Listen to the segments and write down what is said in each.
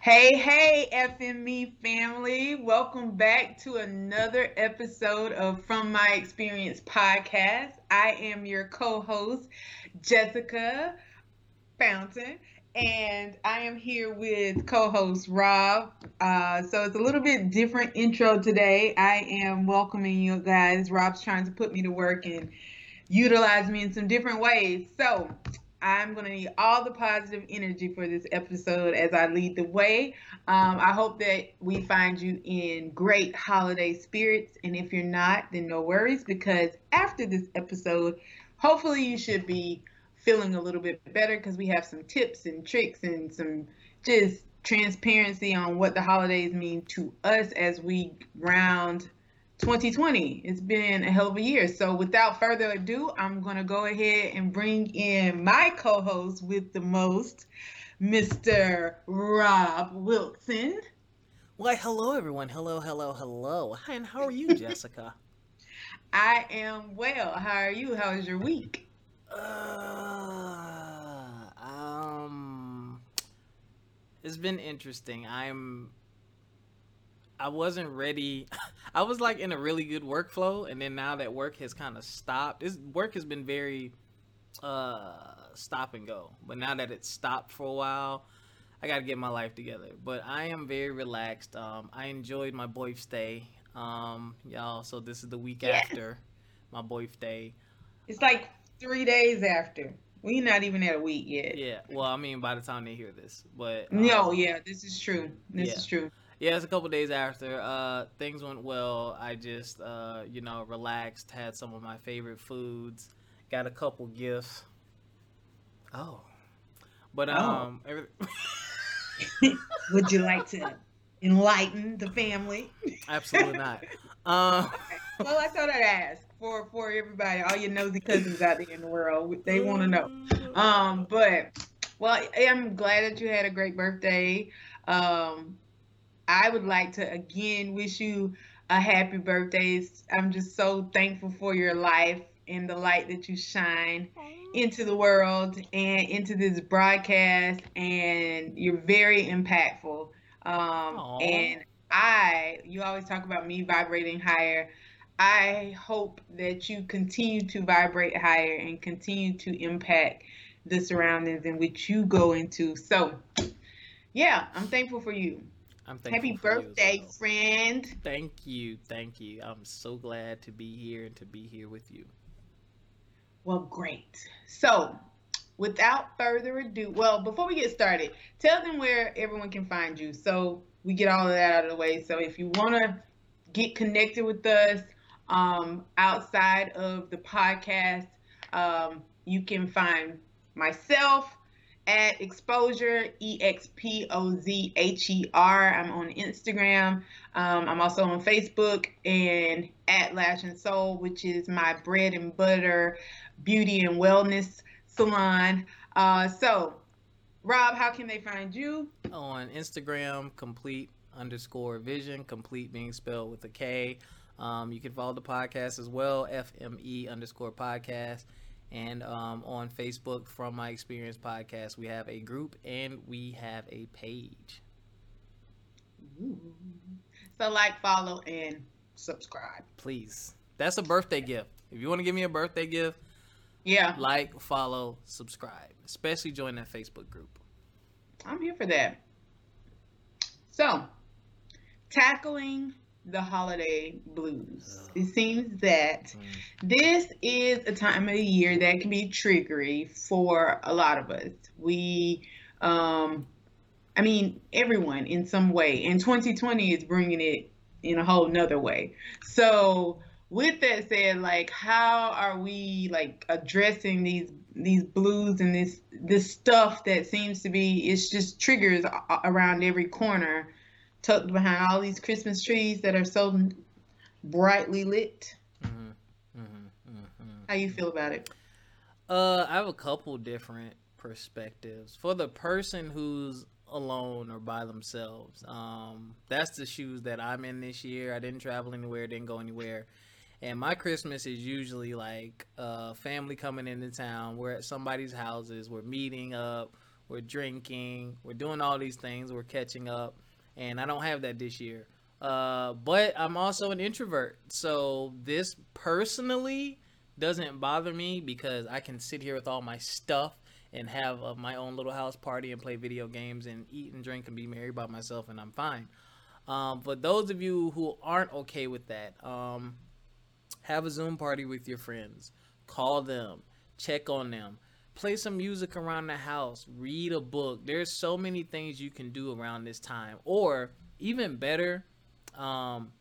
Hey, hey, FME family. Welcome back to another episode of From My Experience podcast. I am your co host, Jessica Fountain, and I am here with co host Rob. Uh, so it's a little bit different intro today. I am welcoming you guys. Rob's trying to put me to work and utilize me in some different ways. So I'm going to need all the positive energy for this episode as I lead the way. Um, I hope that we find you in great holiday spirits. And if you're not, then no worries because after this episode, hopefully you should be feeling a little bit better because we have some tips and tricks and some just transparency on what the holidays mean to us as we round 2020. It's been a hell of a year. So, without further ado, I'm going to go ahead and bring in my co host with the most, Mr. Rob Wilson. Why, hello, everyone. Hello, hello, hello. Hi, and how are you, Jessica? I am well. How are you? How was your week? Uh, um, it's been interesting. I'm I wasn't ready. I was like in a really good workflow, and then now that work has kind of stopped. This work has been very uh stop and go, but now that it's stopped for a while, I got to get my life together. But I am very relaxed. Um, I enjoyed my birthday, um, y'all. So this is the week yeah. after my birthday. It's like three days after. We're not even at a week yet. Yeah. Well, I mean, by the time they hear this, but um, no, yeah, this is true. This yeah. is true yeah, it's a couple days after. Uh, things went well. I just, uh, you know, relaxed, had some of my favorite foods, got a couple gifts. Oh, but oh. um, every- would you like to enlighten the family? Absolutely not. Um, well, I thought I'd ask for for everybody, all your nosy cousins out there in the world. They want to know. Um, but well, I'm glad that you had a great birthday. Um, I would like to again wish you a happy birthday. I'm just so thankful for your life and the light that you shine into the world and into this broadcast. And you're very impactful. Um, and I, you always talk about me vibrating higher. I hope that you continue to vibrate higher and continue to impact the surroundings in which you go into. So, yeah, I'm thankful for you. I'm thankful. Happy birthday, well. friend. Thank you. Thank you. I'm so glad to be here and to be here with you. Well, great. So, without further ado, well, before we get started, tell them where everyone can find you. So, we get all of that out of the way. So, if you want to get connected with us um, outside of the podcast, um, you can find myself at exposure e x p o z h e r. I'm on Instagram. Um, I'm also on Facebook and at Lash and Soul, which is my bread and butter beauty and wellness salon. Uh, so, Rob, how can they find you? On Instagram, complete underscore vision, complete being spelled with a K. Um, you can follow the podcast as well, FME underscore podcast and um, on Facebook from my experience podcast. We have a group and we have a page. Ooh. So like, follow, and subscribe, please. That's a birthday gift. If you want to give me a birthday gift, yeah, like, follow, subscribe, especially join that Facebook group. I'm here for that. So, tackling the holiday blues. It seems that mm. this is a time of the year that can be triggery for a lot of us. We, um, I mean, everyone in some way, and 2020 is bringing it in a whole nother way. So, with that said, like, how are we like addressing these these blues and this this stuff that seems to be it's just triggers around every corner tucked behind all these Christmas trees that are so brightly lit. Mm-hmm, mm-hmm, mm-hmm, How you feel about it? Uh, I have a couple different perspectives. For the person who's alone or by themselves, um, that's the shoes that I'm in this year. I didn't travel anywhere, didn't go anywhere. And my Christmas is usually like uh, family coming into town. We're at somebody's houses. We're meeting up we're drinking, we're doing all these things, we're catching up, and I don't have that this year. Uh, but I'm also an introvert, so this personally doesn't bother me because I can sit here with all my stuff and have uh, my own little house party and play video games and eat and drink and be merry by myself, and I'm fine. Um, but those of you who aren't okay with that, um, have a Zoom party with your friends, call them, check on them, play some music around the house, read a book. There's so many things you can do around this time, or even better, um,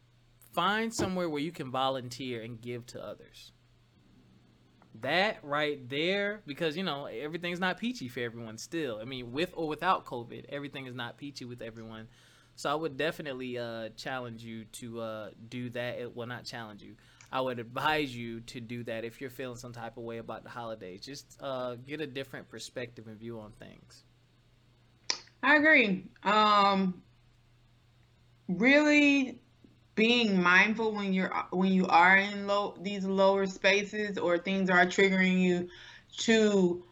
find somewhere where you can volunteer and give to others. That right there, because you know everything's not peachy for everyone. Still, I mean, with or without COVID, everything is not peachy with everyone. So I would definitely uh, challenge you to uh, do that. It will not challenge you. I would advise you to do that if you're feeling some type of way about the holidays. Just uh, get a different perspective and view on things. I agree. Um, really being mindful when you're when you are in low these lower spaces or things are triggering you to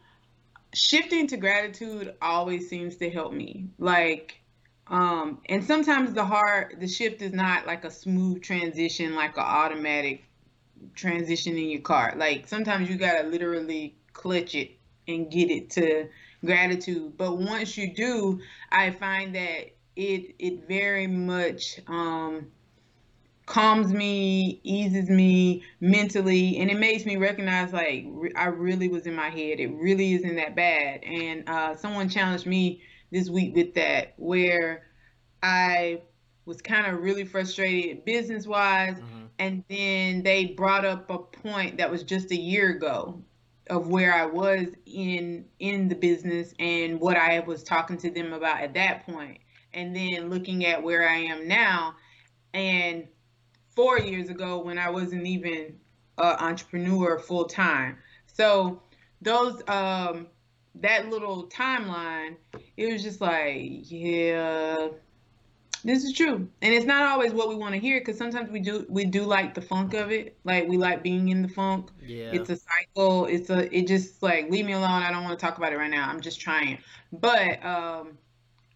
shifting to gratitude always seems to help me like um and sometimes the hard the shift is not like a smooth transition like an automatic transition in your car like sometimes you gotta literally clutch it and get it to gratitude but once you do i find that it it very much um calms me, eases me mentally, and it makes me recognize like I really was in my head. It really isn't that bad. And uh, someone challenged me this week with that, where I was kind of really frustrated business wise, mm-hmm. and then they brought up a point that was just a year ago of where I was in in the business and what I was talking to them about at that point, and then looking at where I am now, and four years ago when I wasn't even an entrepreneur full time. So those um that little timeline, it was just like, yeah, this is true. And it's not always what we want to hear because sometimes we do we do like the funk of it. Like we like being in the funk. Yeah. It's a cycle. It's a it just like leave me alone. I don't want to talk about it right now. I'm just trying. But um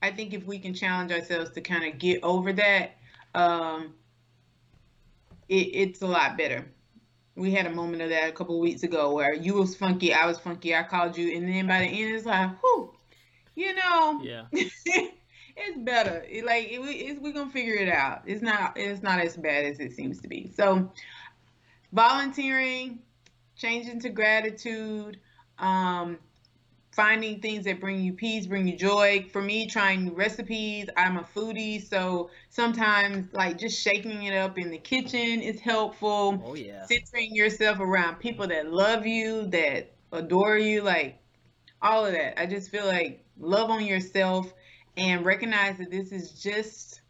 I think if we can challenge ourselves to kind of get over that, um, it, it's a lot better. We had a moment of that a couple weeks ago where you was funky, I was funky, I called you, and then by the end it's like, whew, you know, yeah, it's better. It, like it, it's, we're gonna figure it out. It's not it's not as bad as it seems to be. So volunteering, changing to gratitude, um, finding things that bring you peace, bring you joy. For me, trying new recipes. I'm a foodie, so sometimes like just shaking it up in the kitchen is helpful. Oh yeah. Centering yourself around people that love you, that adore you, like all of that. I just feel like love on yourself and recognize that this is just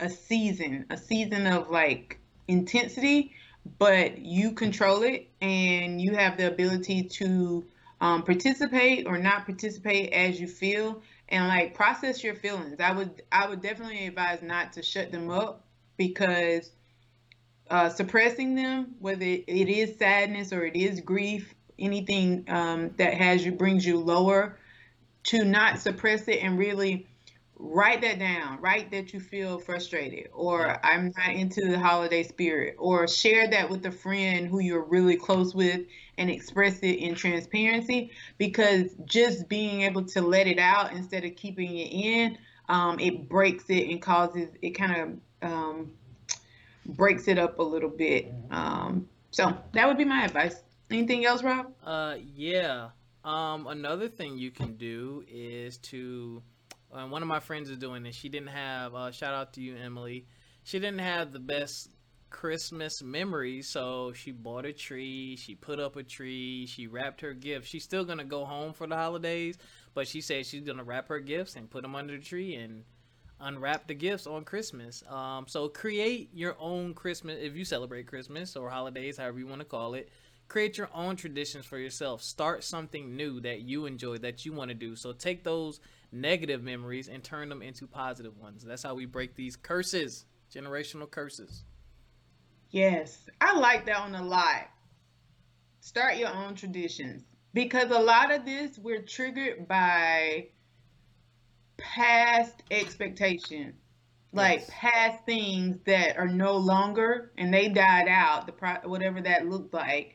a season, a season of like intensity, but you control it and you have the ability to um, participate or not participate as you feel and like process your feelings. I would i would definitely advise not to shut them up because uh, suppressing them whether it is sadness or it is grief anything um, that has you brings you lower to not suppress it and really write that down write that you feel frustrated or i'm not into the holiday spirit or share that with a friend who you're really close with and express it in transparency because just being able to let it out instead of keeping it in um, it breaks it and causes it kind of um, breaks it up a little bit. Um, so that would be my advice. Anything else rob? Uh yeah. Um another thing you can do is to and one of my friends is doing this. She didn't have. Uh, shout out to you, Emily. She didn't have the best Christmas memories, so she bought a tree. She put up a tree. She wrapped her gifts. She's still gonna go home for the holidays, but she said she's gonna wrap her gifts and put them under the tree and unwrap the gifts on Christmas. Um, so create your own Christmas if you celebrate Christmas or holidays, however you want to call it. Create your own traditions for yourself. Start something new that you enjoy that you want to do. So take those negative memories and turn them into positive ones. That's how we break these curses, generational curses. Yes, I like that one a lot. Start your own traditions because a lot of this we're triggered by past expectation, like Yes. past things that are no longer and they died out. The pro- whatever that looked like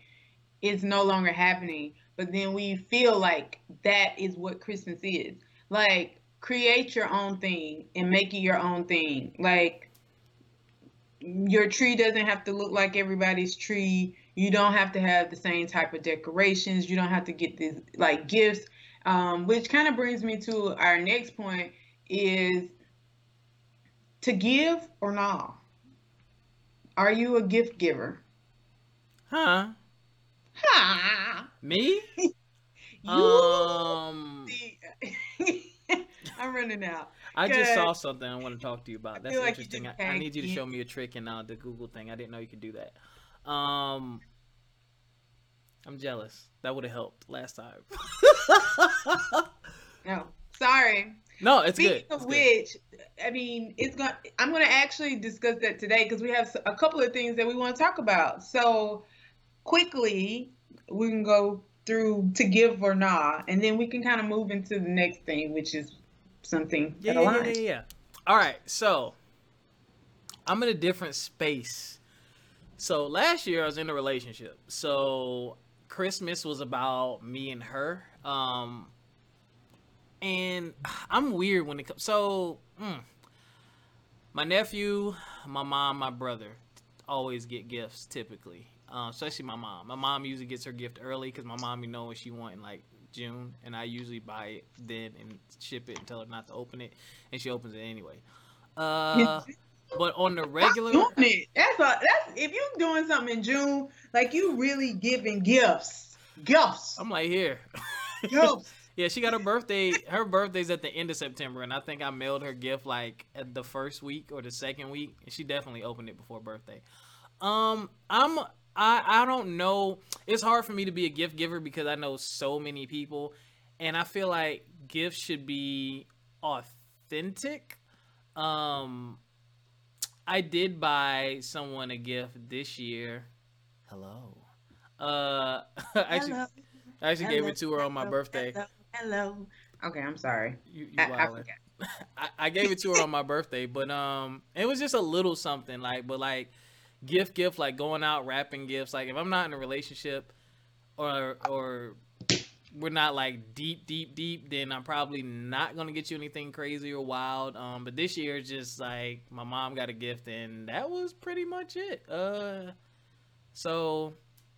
is no longer happening. But then we feel like that is what Christmas is. Like create your own thing and make it your own thing. Like your tree doesn't have to look like everybody's tree. You don't have to have the same type of decorations. You don't have to get these like gifts. Um, which kind of brings me to our next point is to give or not. Are you a gift giver? Huh? Ha! Me? You Um, I'm running out. I just saw something I want to talk to you about. That's like interesting. I, I need you to show me a trick in uh, the Google thing. I didn't know you could do that. Um, I'm jealous. That would have helped last time. No, sorry. no, it's Speaking good. of It's good. which, I mean, it's going. I'm going to actually discuss that today because we have a couple of things that we want to talk about. So, quickly, we can go through to give or not, and then we can kind of move into the next thing, which is something Yeah, that yeah, yeah, yeah, yeah. All right, so I'm in a different space. So last year I was in a relationship. So Christmas was about me and her. Um, and I'm weird when it comes. So mm, my nephew, my mom, my brother always get gifts typically. Uh, especially my mom. My mom usually gets her gift early because my mom, you know, what she want in like June, and I usually buy it then and ship it and tell her not to open it, and she opens it anyway. Uh, but on the regular. That's a, that's if you're doing something in June, like you really giving gifts, gifts, I'm like here. gifts. Yeah, she got her birthday. Her birthday's at the end of September, and I think I mailed her gift like at the first week or the second week, and she definitely opened it before birthday. Um, I'm I I don't know. It's hard for me to be a gift giver because I know so many people, and I feel like gifts should be authentic. Um, I did buy someone a gift this year. Hello. Uh, actually, Hello. I actually gave it to her on my hello, birthday. Hello, hello. Okay, I'm sorry. You, you I, I I, I gave it to her on my birthday, but um, it was just a little something like, but like, gift, gift, like going out wrapping gifts. Like if I'm not in a relationship, or or we're not like deep, deep, deep, then I'm probably not gonna get you anything crazy or wild. Um, but this year just like my mom got a gift, and that was pretty much it. Uh, so,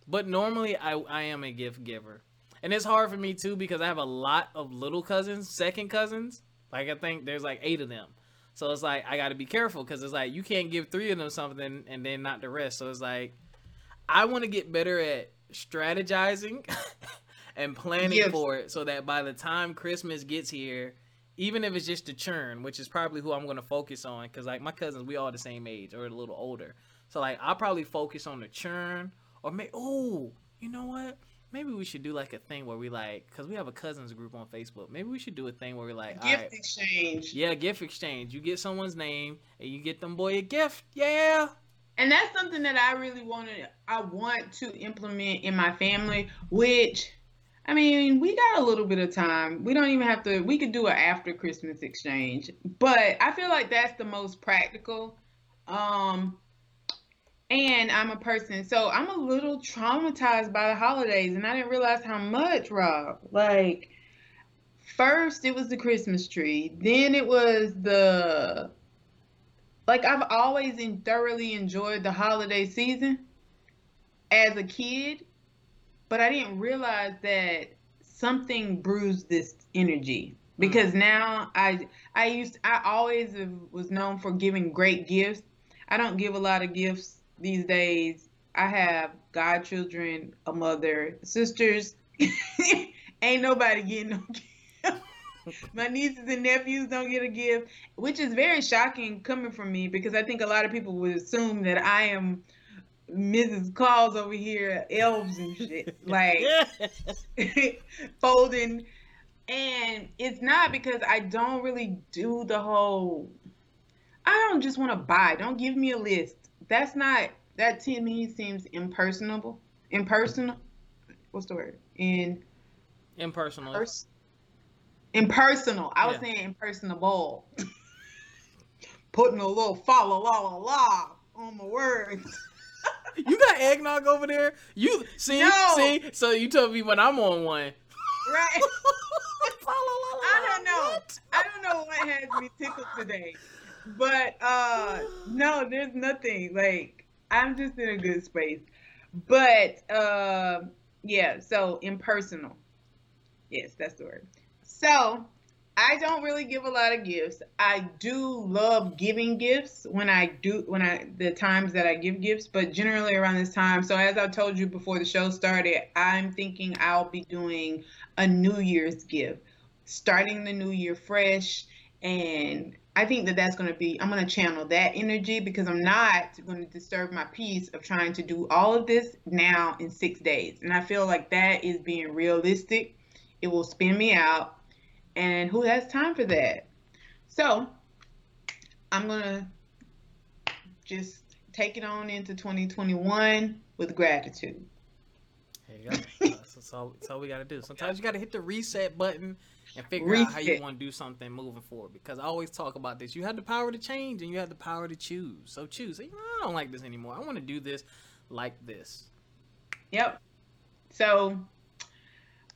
but normally I I am a gift giver. And it's hard for me too because I have a lot of little cousins, second cousins. Like I think there's like eight of them. So it's like I got to be careful because it's like you can't give three of them something and then not the rest. So it's like I want to get better at strategizing and planning Yes. for it so that by the time Christmas gets here, even if it's just the churn, which is probably who I'm going to focus on because like my cousins, we all the same age or a little older. So like I'll probably focus on the churn or may oh you know what maybe we should do like a thing where we like because we have a cousins group on Facebook. Maybe we should do a thing where we like Gift right, exchange. yeah, gift exchange. You get someone's name and you get them boy a gift. Yeah. And that's something that I really wanted I want to implement in my family, which I mean, we got a little bit of time. We don't even have to we could do an after Christmas exchange. But I feel like that's the most practical. Um and I'm a person, so I'm a little traumatized by the holidays, and I didn't realize how much, Rob. Like, first it was the Christmas tree, then it was the like I've always in, thoroughly enjoyed the holiday season as a kid, but I didn't realize that something bruised this energy because mm-hmm. now I I used I always was known for giving great gifts. I don't give a lot of gifts these days. I have godchildren, a mother, sisters. Ain't nobody getting no gift. My nieces and nephews don't get a gift, which is very shocking coming from me because I think a lot of people would assume that I am Mrs. Claus over here, elves and shit, like folding. And it's not because I don't really do the whole. I don't just want to buy. Don't give me a list. That's not. That to me seems impersonable. Impersonal. What's the word? In Impersonal. pers- Impersonal. I was Yeah. saying impersonable. Putting a little fa la la la la on my words. You got eggnog over there? You see, No. see. So you told me when I'm on one. Right. I don't know. What? I don't know what has me tickled today. But uh no, there's nothing. Like I'm just in a good space. But uh yeah, so impersonal. Yes, that's the word. So I don't really give a lot of gifts. I do love giving gifts when I do when I the times that I give gifts, but generally around this time. So as I told you before the show started, I'm thinking I'll be doing a New Year's gift, starting the new year fresh, and I think that that's going to be I'm going to channel that energy because I'm not going to disturb my peace of trying to do all of this now in 6 days. And I feel like that is being realistic. It will spin me out and who has time for that? So, I'm going to just take it on into 2021 with gratitude. There you go. That's all, that's all we got to do. Sometimes you got to hit the reset button and figure out how you want to do something moving forward. Because I always talk about this. You have the power to change and you have the power to choose. So choose. Say, I don't like this anymore. I want to do this like this. Yep. So,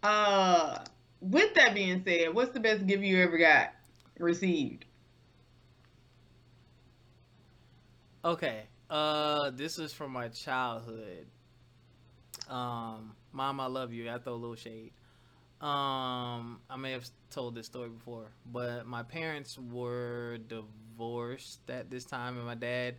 uh, with that being said, what's the best gift you ever got received? Okay. Uh, this is from my childhood. Um, mom, I love you. I throw a little shade. Um, I may have told this story before, but my parents were divorced at this time, and my dad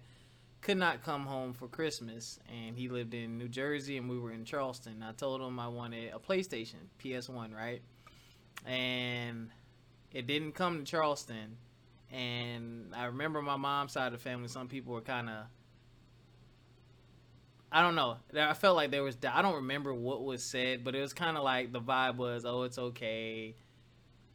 could not come home for Christmas, and he lived in New Jersey, and we were in Charleston. I told him I wanted a PlayStation, PS1, right? And it didn't come to Charleston, and I remember my mom's side of the family. Some people were kind of, I don't know. I felt like there was. I don't remember what was said, but it was kind of like the vibe was, "Oh, it's okay,"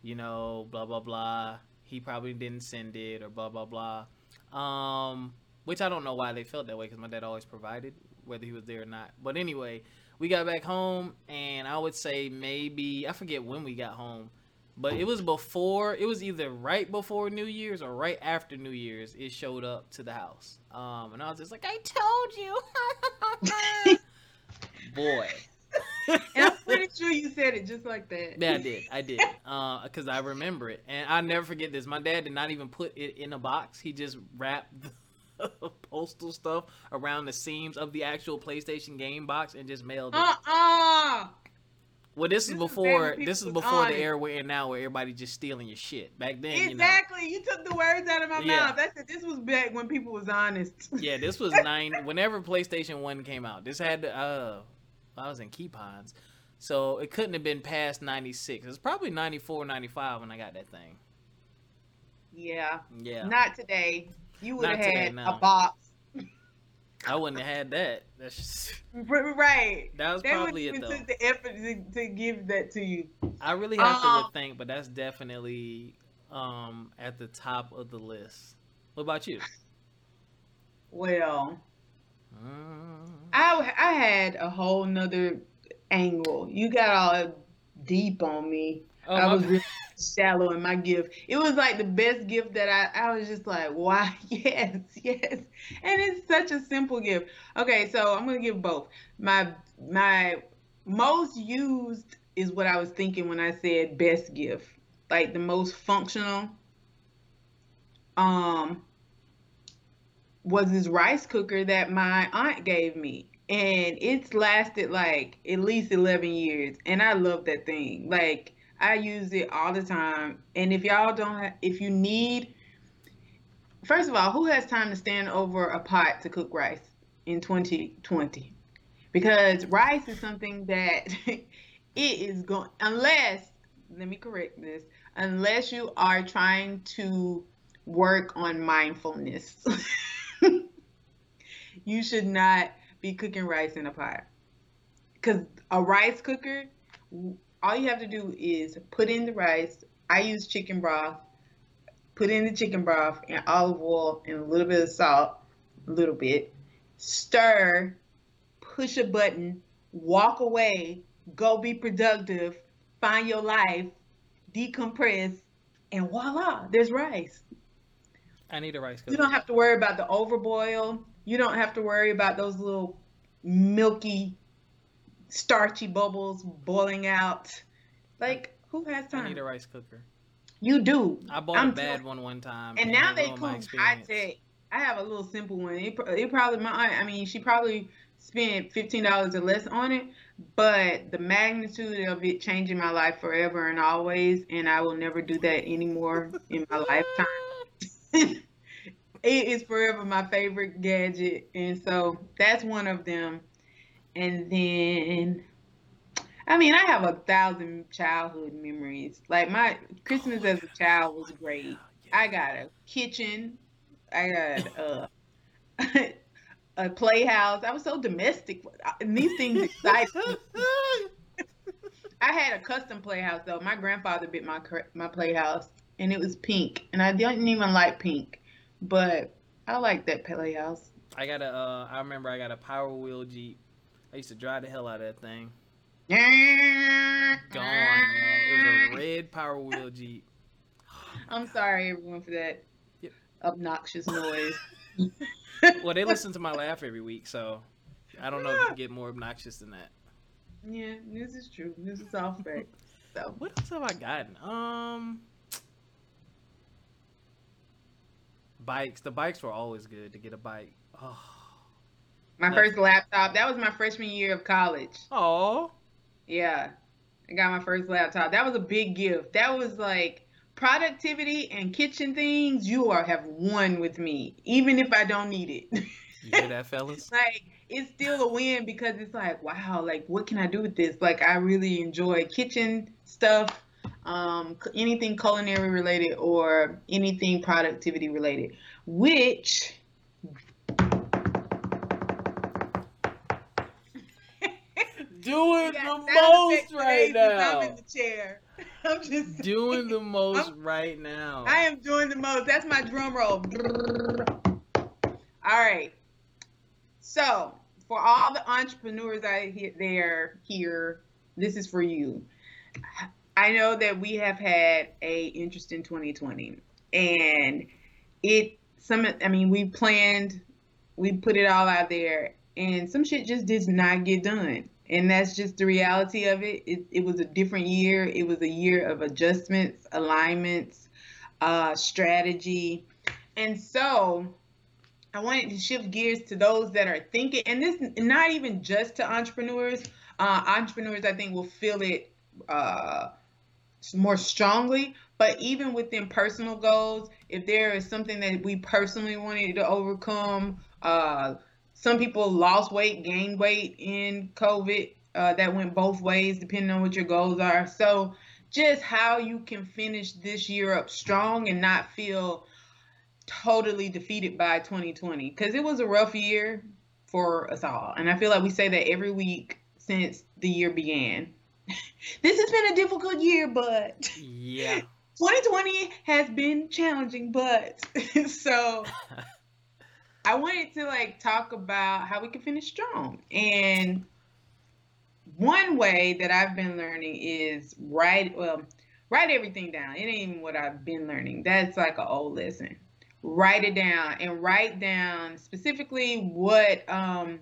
you know, blah blah blah. He probably didn't send it, or blah blah blah. Um, which I don't know why they felt that way because my dad always provided, whether he was there or not. But anyway, we got back home, and I would say maybe I forget when we got home, but it was before. It was either right before New Year's or right after New Year's. It showed up to the house, um, and I was just like, "I told you, boy." And I'm pretty sure you said it just like that. Yeah, I did. I did. Because I remember it. And I never forget this. My dad did not even put it in a box. He just wrapped the postal stuff around the seams of the actual PlayStation game box and just mailed it. Uh-uh. Well, this, this is before this is before the era we're in now where everybody just stealing your shit. Back then, you know. Exactly. You, took the words out of my Yeah. mouth. That's it. This was back when people was honest. Yeah, this was nine. Whenever PlayStation One came out, this had uh, I was in Keepons, so it couldn't have been past ninety six. It's probably 94, 95 when I got that thing. yeah. Yeah, Not today. You would Not have today, had no. a box. I wouldn't have had that. That's just, Right. that was They probably it though. took the effort to, to give that to you. I really have to Um, rethink, but that's definitely um at the top of the list. What about you? Well, Mm, I I had a whole nother angle. You got all deep on me. oh, I was really shallow in my gift. It was like the best gift that I I was just like, why? Yes, yes. And it's such a simple gift. Okay, so I'm gonna give both. My my most used is what I was thinking when I said best gift. Like the most functional. Um was this rice cooker that my aunt gave me. And it's lasted like at least 11 years. And I love that thing. Like, I use it all the time. And if y'all don't, have, if you need, first of all, who has time to stand over a pot to cook rice in 2020? Because rice is something that it is going, unless, let me correct this, unless you are trying to work on mindfulness. you should not be cooking rice in a pot. Because a rice cooker, all you have to do is put in the rice. I use chicken broth. Put in the chicken broth and olive oil and a little bit of salt, a little bit. Stir, push a button, walk away, go be productive, find your life, decompress, and voila, there's rice. I need a rice cooker. You don't have to worry about the overboil. You don't have to worry about those little milky, starchy bubbles boiling out. Like, who has time? I need a rice cooker. You do. I bought I'm a bad tell- one one time. And it now they come high tech. I have a little simple one. It, it probably my aunt, I mean, she probably spent fifteen dollars or less on it, but the magnitude of it changing my life forever and always, and I will never do that anymore in my lifetime. it is forever my favorite gadget, and so that's one of them. And then, I mean, I have a thousand childhood memories. Like my Christmas as a child was great. I got a kitchen. I got uh, a playhouse. I was so domestic, and these things excite me. I had a custom playhouse though. My grandfather built my my playhouse, and it was pink, and I didn't even like pink, but I like that playhouse. I got a. Uh, I remember I got a Power Wheel Jeep. I used to drive the hell out of that thing. Gone, yo. It was a red Power Wheel Jeep. I'm sorry, everyone, for that Yep. obnoxious noise. Well, they listen to my laugh every week, so I don't know if you get more obnoxious than that. Yeah, this is true. This is all fact. So, What else have I gotten? Um, bikes. The bikes were always good to get a bike. Oh, my first laptop. That was my freshman year of college. oh, Yeah, I got my first laptop. That was a big gift. That was like productivity and kitchen things. You are have won with me, even if I don't need it. you hear that, fellas? like it's still a win because it's like wow like what can i do with this like i really enjoy kitchen stuff um anything culinary related or anything productivity related which Doing Yeah, the most right now. i'm in the chair i'm just Doing the most right now. I am doing the most. That's my drum roll. All right. So, for all the entrepreneurs out here, there here, this is for you. I know that we have had a interesting 2020, and it some. I mean, we planned, we put it all out there, and some shit just did not get done. And that's just the reality of it. It, it was a different year. It was a year of adjustments, alignments, uh, strategy. And so I wanted to shift gears to those that are thinking, and this not even just to entrepreneurs. Uh, entrepreneurs, I think, will feel it uh, more strongly. But even within personal goals, if there is something that we personally wanted to overcome, uh, some people lost weight, gained weight in COVID. Uh, that went both ways, depending on what your goals are. So, just how you can finish this year up strong and not feel totally defeated by 2020 because it was a rough year for us all. And I feel like we say that every week since the year began. this has been a difficult year, but Yeah. 2020 has been challenging, but so I wanted to like talk about how we can finish strong. And one way that I've been learning is write well, write everything down. It ain't even what I've been learning. That's like an old lesson. Write it down and write down specifically what um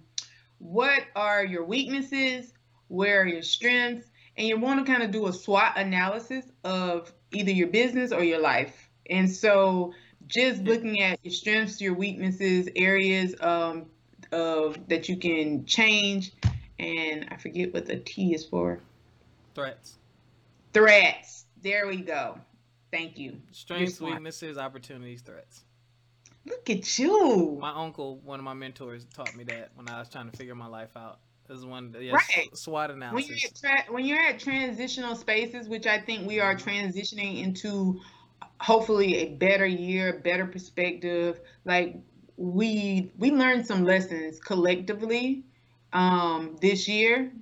what are your weaknesses, where are your strengths, and you want to kind of do a SWOT analysis of either your business or your life. And so just looking at your strengths, your weaknesses, areas um, of that you can change, and I forget what the T is for. Threats. Threats. There we go. Thank you. Strengths, weaknesses, opportunities, threats. Look at you. My uncle, one of my mentors, taught me that when I was trying to figure my life out. This is one, yes, Right. SWOT when analysis. you're, at tra- when you're at transitional spaces, which I think we are transitioning into hopefully a better year, better perspective. Like we we learned some lessons collectively um, this year.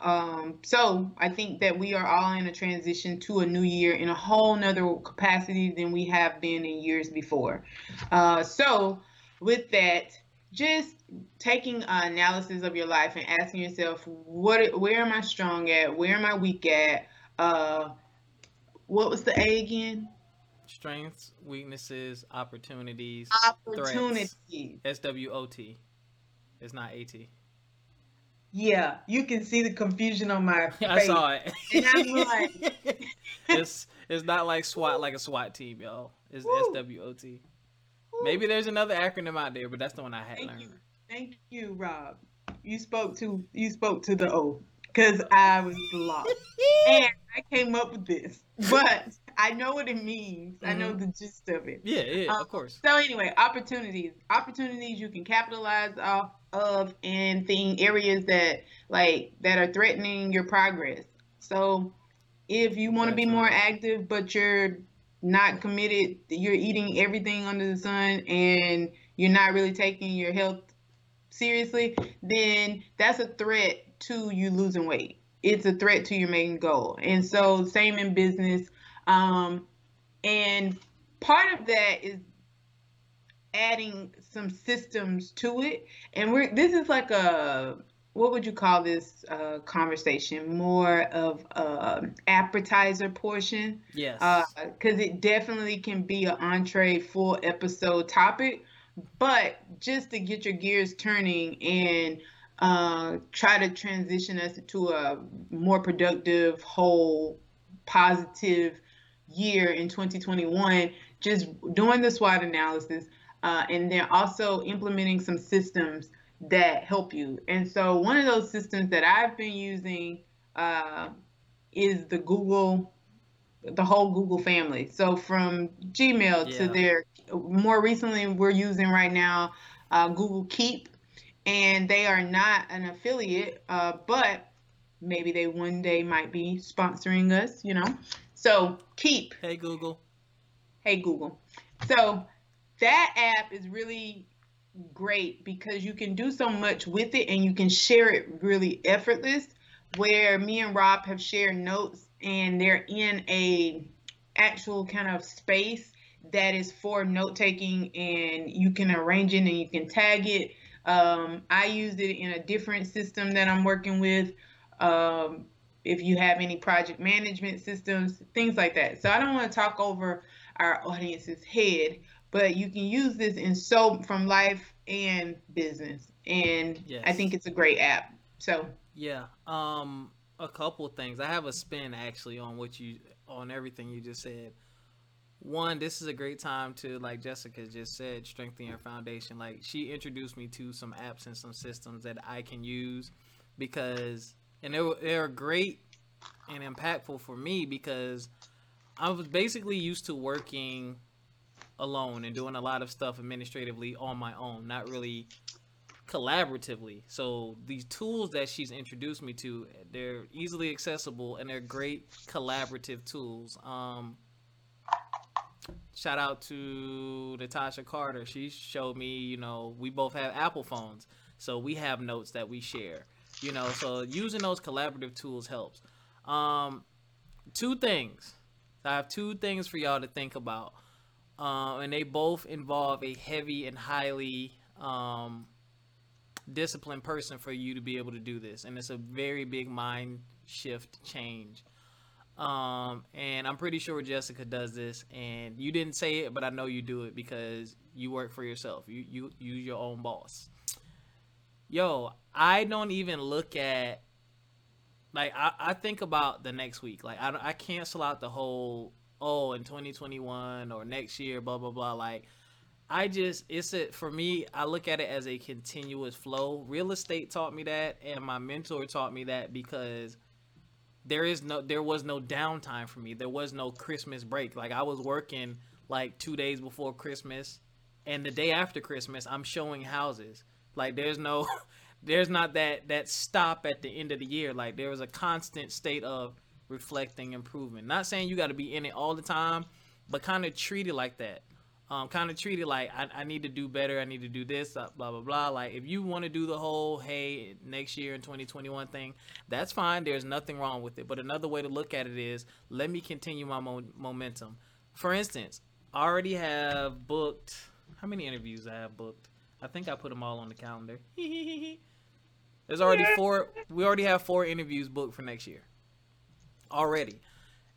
Um, so I think that we are all in a transition to a new year in a whole nother capacity than we have been in years before. Uh, so with that, just taking an analysis of your life and asking yourself what where am i strong at where am i weak at uh what was the A again? Strengths, weaknesses, opportunities, opportunities. S W O T. It's not A T. Yeah, you can see the confusion on my face. I saw it. And I'm like, it's it's not like SWAT like a SWAT team, yo. It's S W O T. Maybe there's another acronym out there, but that's the one I had Thank learned. you. Thank you, Rob. You spoke to you spoke to the O because I was lost and I came up with this, but I know what it means. I know the gist of it. Yeah, yeah, Um, of course. So anyway, opportunities, opportunities you can capitalize off of in thing areas that like that are threatening your progress. So if you want to be more active, but you're not committed, you're eating everything under the sun, and you're not really taking your health seriously, then that's a threat to you losing weight. It's a threat to your main goal. And so same in business. Um, and part of that is adding some systems to it. And we're this is like a what would you call this uh, conversation? More of a appetizer portion? Yes. because it definitely can be an entree full episode topic. But just to get your gears turning and uh, try to transition us to a more productive whole positive year in 2021 just doing the SWOT analysis uh, and then also implementing some systems that help you. And so one of those systems that I've been using uh, is the Google, the whole Google family. So from Gmail to Yeah. their, more recently we're using right now uh, Google Keep, and they are not an affiliate, uh, but maybe they one day might be sponsoring us, you know. So Keep hey Google. Hey Google. So that app is really great because you can do so much with it and you can share it really effortless. Where me and Rob have shared notes and they're in a actual kind of space that is for note taking and you can arrange it and you can tag it. Um, I used it in a different system that I'm working with. Um, if you have any project management systems, things like that. So I don't want to talk over our audience's head, but you can use this in so from life and business. And I think it's a great app. So Yeah. Um a couple things. I have a spin actually on what you on everything you just said. One, this is a great time to like Jessica just said, strengthen your foundation. Like she introduced me to some apps and some systems that I can use because and they were they're great and impactful for me because I was basically used to working alone and doing a lot of stuff administratively on my own, not really collaboratively. So these tools that she's introduced me to, they're easily accessible and they're great collaborative tools. Um, shout out to Natasha Carter. She showed me, you know, we both have Apple phones, so we have notes that we share. You know, so using those collaborative tools helps. Um, two things. I have two things for y'all to think about. Uh, and they both involve a heavy and highly um, disciplined person for you to be able to do this. And it's a very big mind shift change. Um, and I'm pretty sure Jessica does this, and you didn't say it, but I know you do it because you work for yourself. You you you your own boss. Yo, I don't even look at like I, I think about the next week. Like I I cancel out the whole oh in 2021 or next year blah blah blah. Like I just it's a for me. I look at it as a continuous flow. Real estate taught me that, and my mentor taught me that because there is no there was no downtime for me. There was no Christmas break. Like I was working like two days before Christmas, and the day after Christmas, I'm showing houses. Like there's no there's not that that stop at the end of the year. Like there is a constant state of reflecting improvement. Not saying you got to be in it all the time, but kind of treat it like that. Um, kind of treat it like I, I need to do better. I need to do this. uh, Blah blah blah. Like if you want to do the whole hey next year in 2021 thing, that's fine. There's nothing wrong with it. But another way to look at it is let me continue my mo- momentum. For instance, I already have booked. How many interviews I have booked? I think I put them all on the calendar. There's already four. We already have four interviews booked for next year. Already,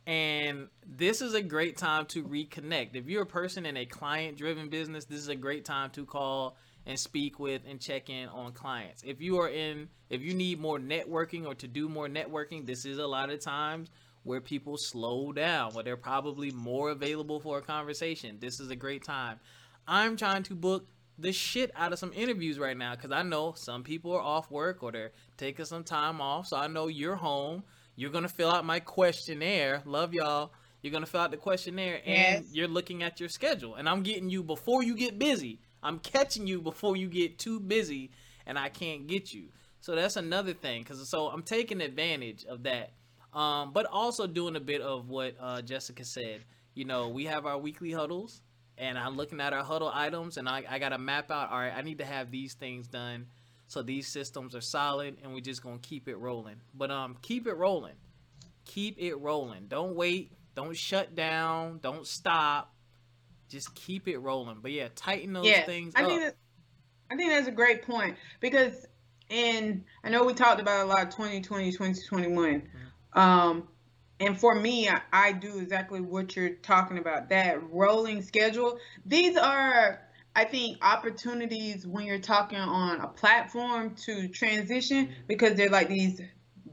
And this is a great time to reconnect. If you're a person in a client driven business, this is a great time to call and speak with and check in on clients. If you are in, if you need more networking or to do more networking, this is a lot of times where people slow down, where they're probably more available for a conversation. This is a great time. I'm trying to book the shit out of some interviews right now because I know some people are off work or they're taking some time off. So I know you're home. You're gonna fill out my questionnaire. Love y'all. You're gonna fill out the questionnaire and yes. you're looking at your schedule. And I'm getting you before you get busy. I'm catching you before you get too busy and I can't get you. So that's another thing. Cause so I'm taking advantage of that. Um, but also doing a bit of what uh, Jessica said. You know, we have our weekly huddles and I'm looking at our huddle items and I, I got to map out, all right, I need to have these things done so these systems are solid and we're just going to keep it rolling. But um keep it rolling. Keep it rolling. Don't wait. Don't shut down. Don't stop. Just keep it rolling. But yeah, tighten those yeah, things I up. Think that, I think that's a great point because and I know we talked about a lot of 2020, 2021. Mm-hmm. Um and for me I, I, do exactly what you're talking about that rolling schedule. These are i think opportunities when you're talking on a platform to transition mm-hmm. because they're like these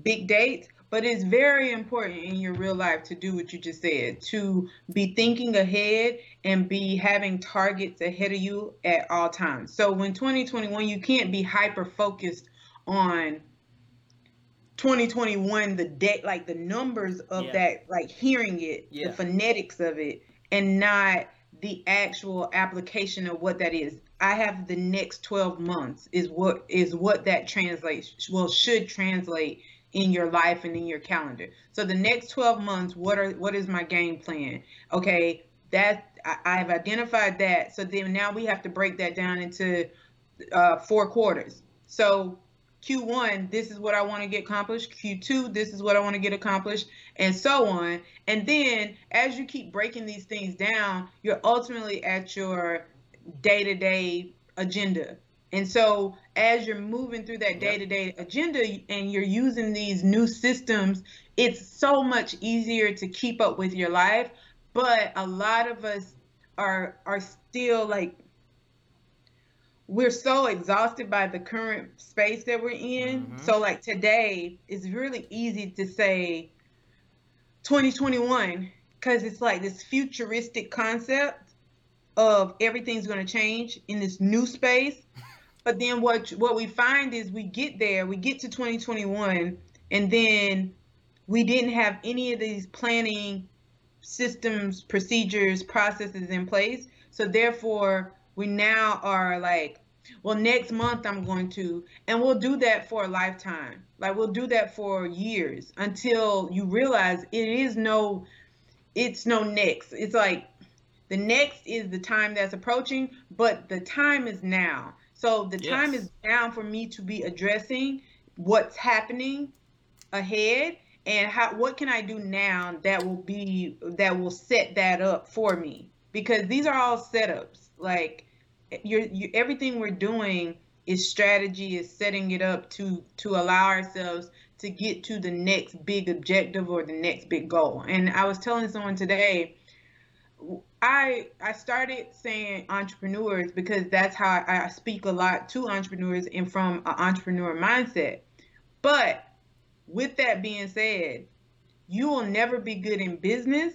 big dates. But it's very important in your real life to do what you just said to be thinking ahead and be having targets ahead of you at all times. So when 2021 you can't be hyper focused on 2021 the date like the numbers of yeah. that like hearing it yeah. the phonetics of it and not the actual application of what that is i have the next 12 months is what is what that translates well should translate in your life and in your calendar so the next 12 months what are what is my game plan okay that I, have identified that so then now we have to break that down into uh, four quarters so Q1, this is what I want to get accomplished. Q2, this is what I want to get accomplished, and so on. And then as you keep breaking these things down, you're ultimately at your day to day agenda. And so as you're moving through that day to day agenda and you're using these new systems, it's so much easier to keep up with your life. But a lot of us are are still like we're so exhausted by the current space that we're in. Mm-hmm. So like today, it's really easy to say 2021 because it's like this futuristic concept of everything's going to change in this new space. But then what what we find is we get there, we get to 2021 and then we didn't have any of these planning systems, procedures, processes in place. So therefore, we now are like well next month i'm going to and we'll do that for a lifetime. Like we'll do that for years until you realize it is no it's no next. It's like the next is the time that's approaching but the time is now. So the yes. time is now for me to be addressing what's happening ahead and how what can i do now that will be that will set that up for me? Because these are all setups like eh, you're you, everything we're doing is strategy is setting it up to to allow ourselves to get to the next big objective or the next big goal. And i was telling someone today i i started saying entrepreneurs because that's how i, I speak a lot to entrepreneurs and from an entrepreneur mindset. But with that being said you will never be good in business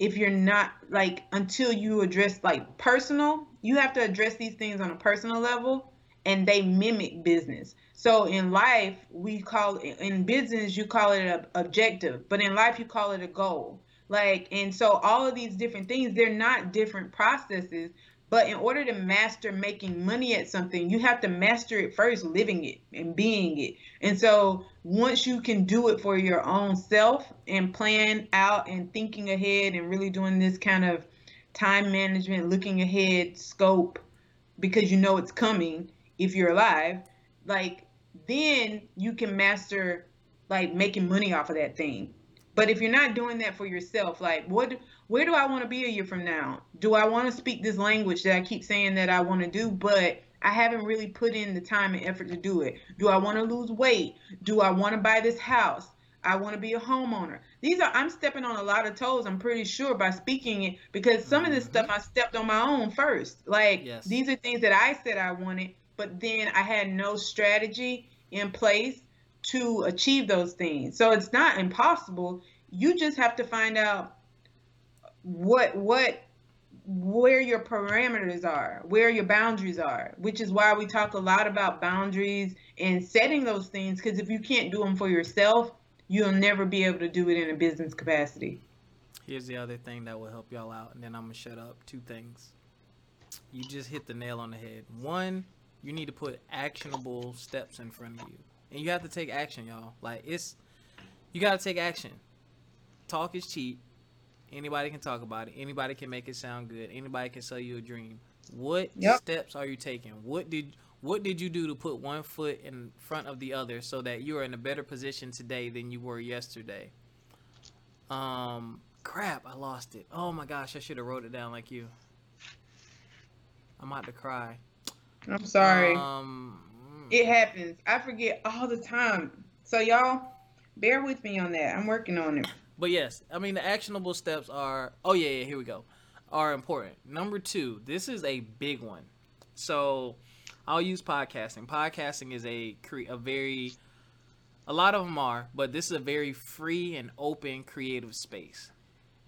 if you're not like until you address like personal you have to address these things on a personal level and they mimic business. So in life we call in business you call it an objective but in life you call it a goal. Like and so all of these different things they're not different processes but in order to master making money at something, you have to master it first, living it and being it. And so once you can do it for your own self and plan out and thinking ahead and really doing this kind of time management, looking ahead, scope, because you know it's coming if you're alive, like then you can master like making money off of that thing. But if you're not doing that for yourself, like what where do I want to be a year from now? Do I want to speak this language that I keep saying that I want to do, but I haven't really put in the time and effort to do it? Do I want to lose weight? Do I want to buy this house? I want to be a homeowner. These are I'm stepping on a lot of toes. I'm pretty sure by speaking it because some mm-hmm. of this stuff mm-hmm. I stepped on my own first. Like yes. these are things that I said I wanted, but then I had no strategy in place to achieve those things. So it's not impossible. You just have to find out what what where your parameters are, where your boundaries are, which is why we talk a lot about boundaries and setting those things because if you can't do them for yourself, you'll never be able to do it in a business capacity. Here's the other thing that will help y'all out, and then I'm gonna shut up. Two things. You just hit the nail on the head. One, you need to put actionable steps in front of you, and you have to take action, y'all. Like it's, you gotta take action. Talk is cheap. Anybody can talk about it. Anybody can make it sound good. Anybody can sell you a dream. What yep. steps are you taking? What did what did you do to put one foot in front of the other so that you are in a better position today than you were yesterday? Um, crap, I lost it. Oh my gosh, I should have wrote it down like you. I'm about to cry. I'm sorry. Um, it happens. I forget all the time. So y'all, bear with me on that. I'm working on it. But yes, I mean the actionable steps are. Oh yeah, yeah. Here we go. Are important. Number two. This is a big one. So I'll use podcasting. Podcasting is a a very a lot of them are, but this is a very free and open creative space.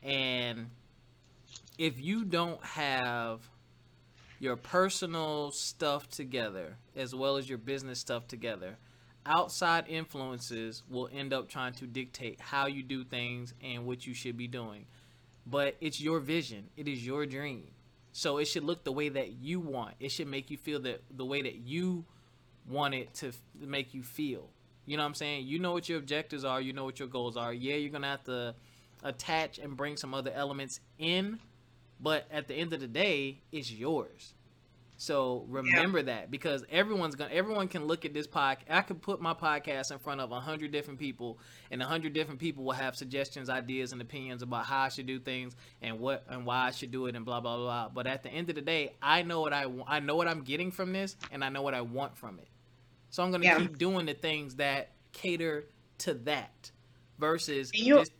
And if you don't have your personal stuff together as well as your business stuff together, outside influences will end up trying to dictate how you do things and what you should be doing. But it's your vision, it is your dream. So it should look the way that you want. It should make you feel that the way that you want it to make you feel. You know what I'm saying? You know what your objectives are, you know what your goals are. Yeah, you're going to have to attach and bring some other elements in, but at the end of the day, it's yours. So remember yeah. that because everyone's gonna everyone can look at this podcast. I could put my podcast in front of a hundred different people, and a hundred different people will have suggestions, ideas, and opinions about how I should do things and what and why I should do it and blah blah blah. But at the end of the day, I know what I I know what I'm getting from this, and I know what I want from it. So I'm gonna yeah. keep doing the things that cater to that versus you. Just,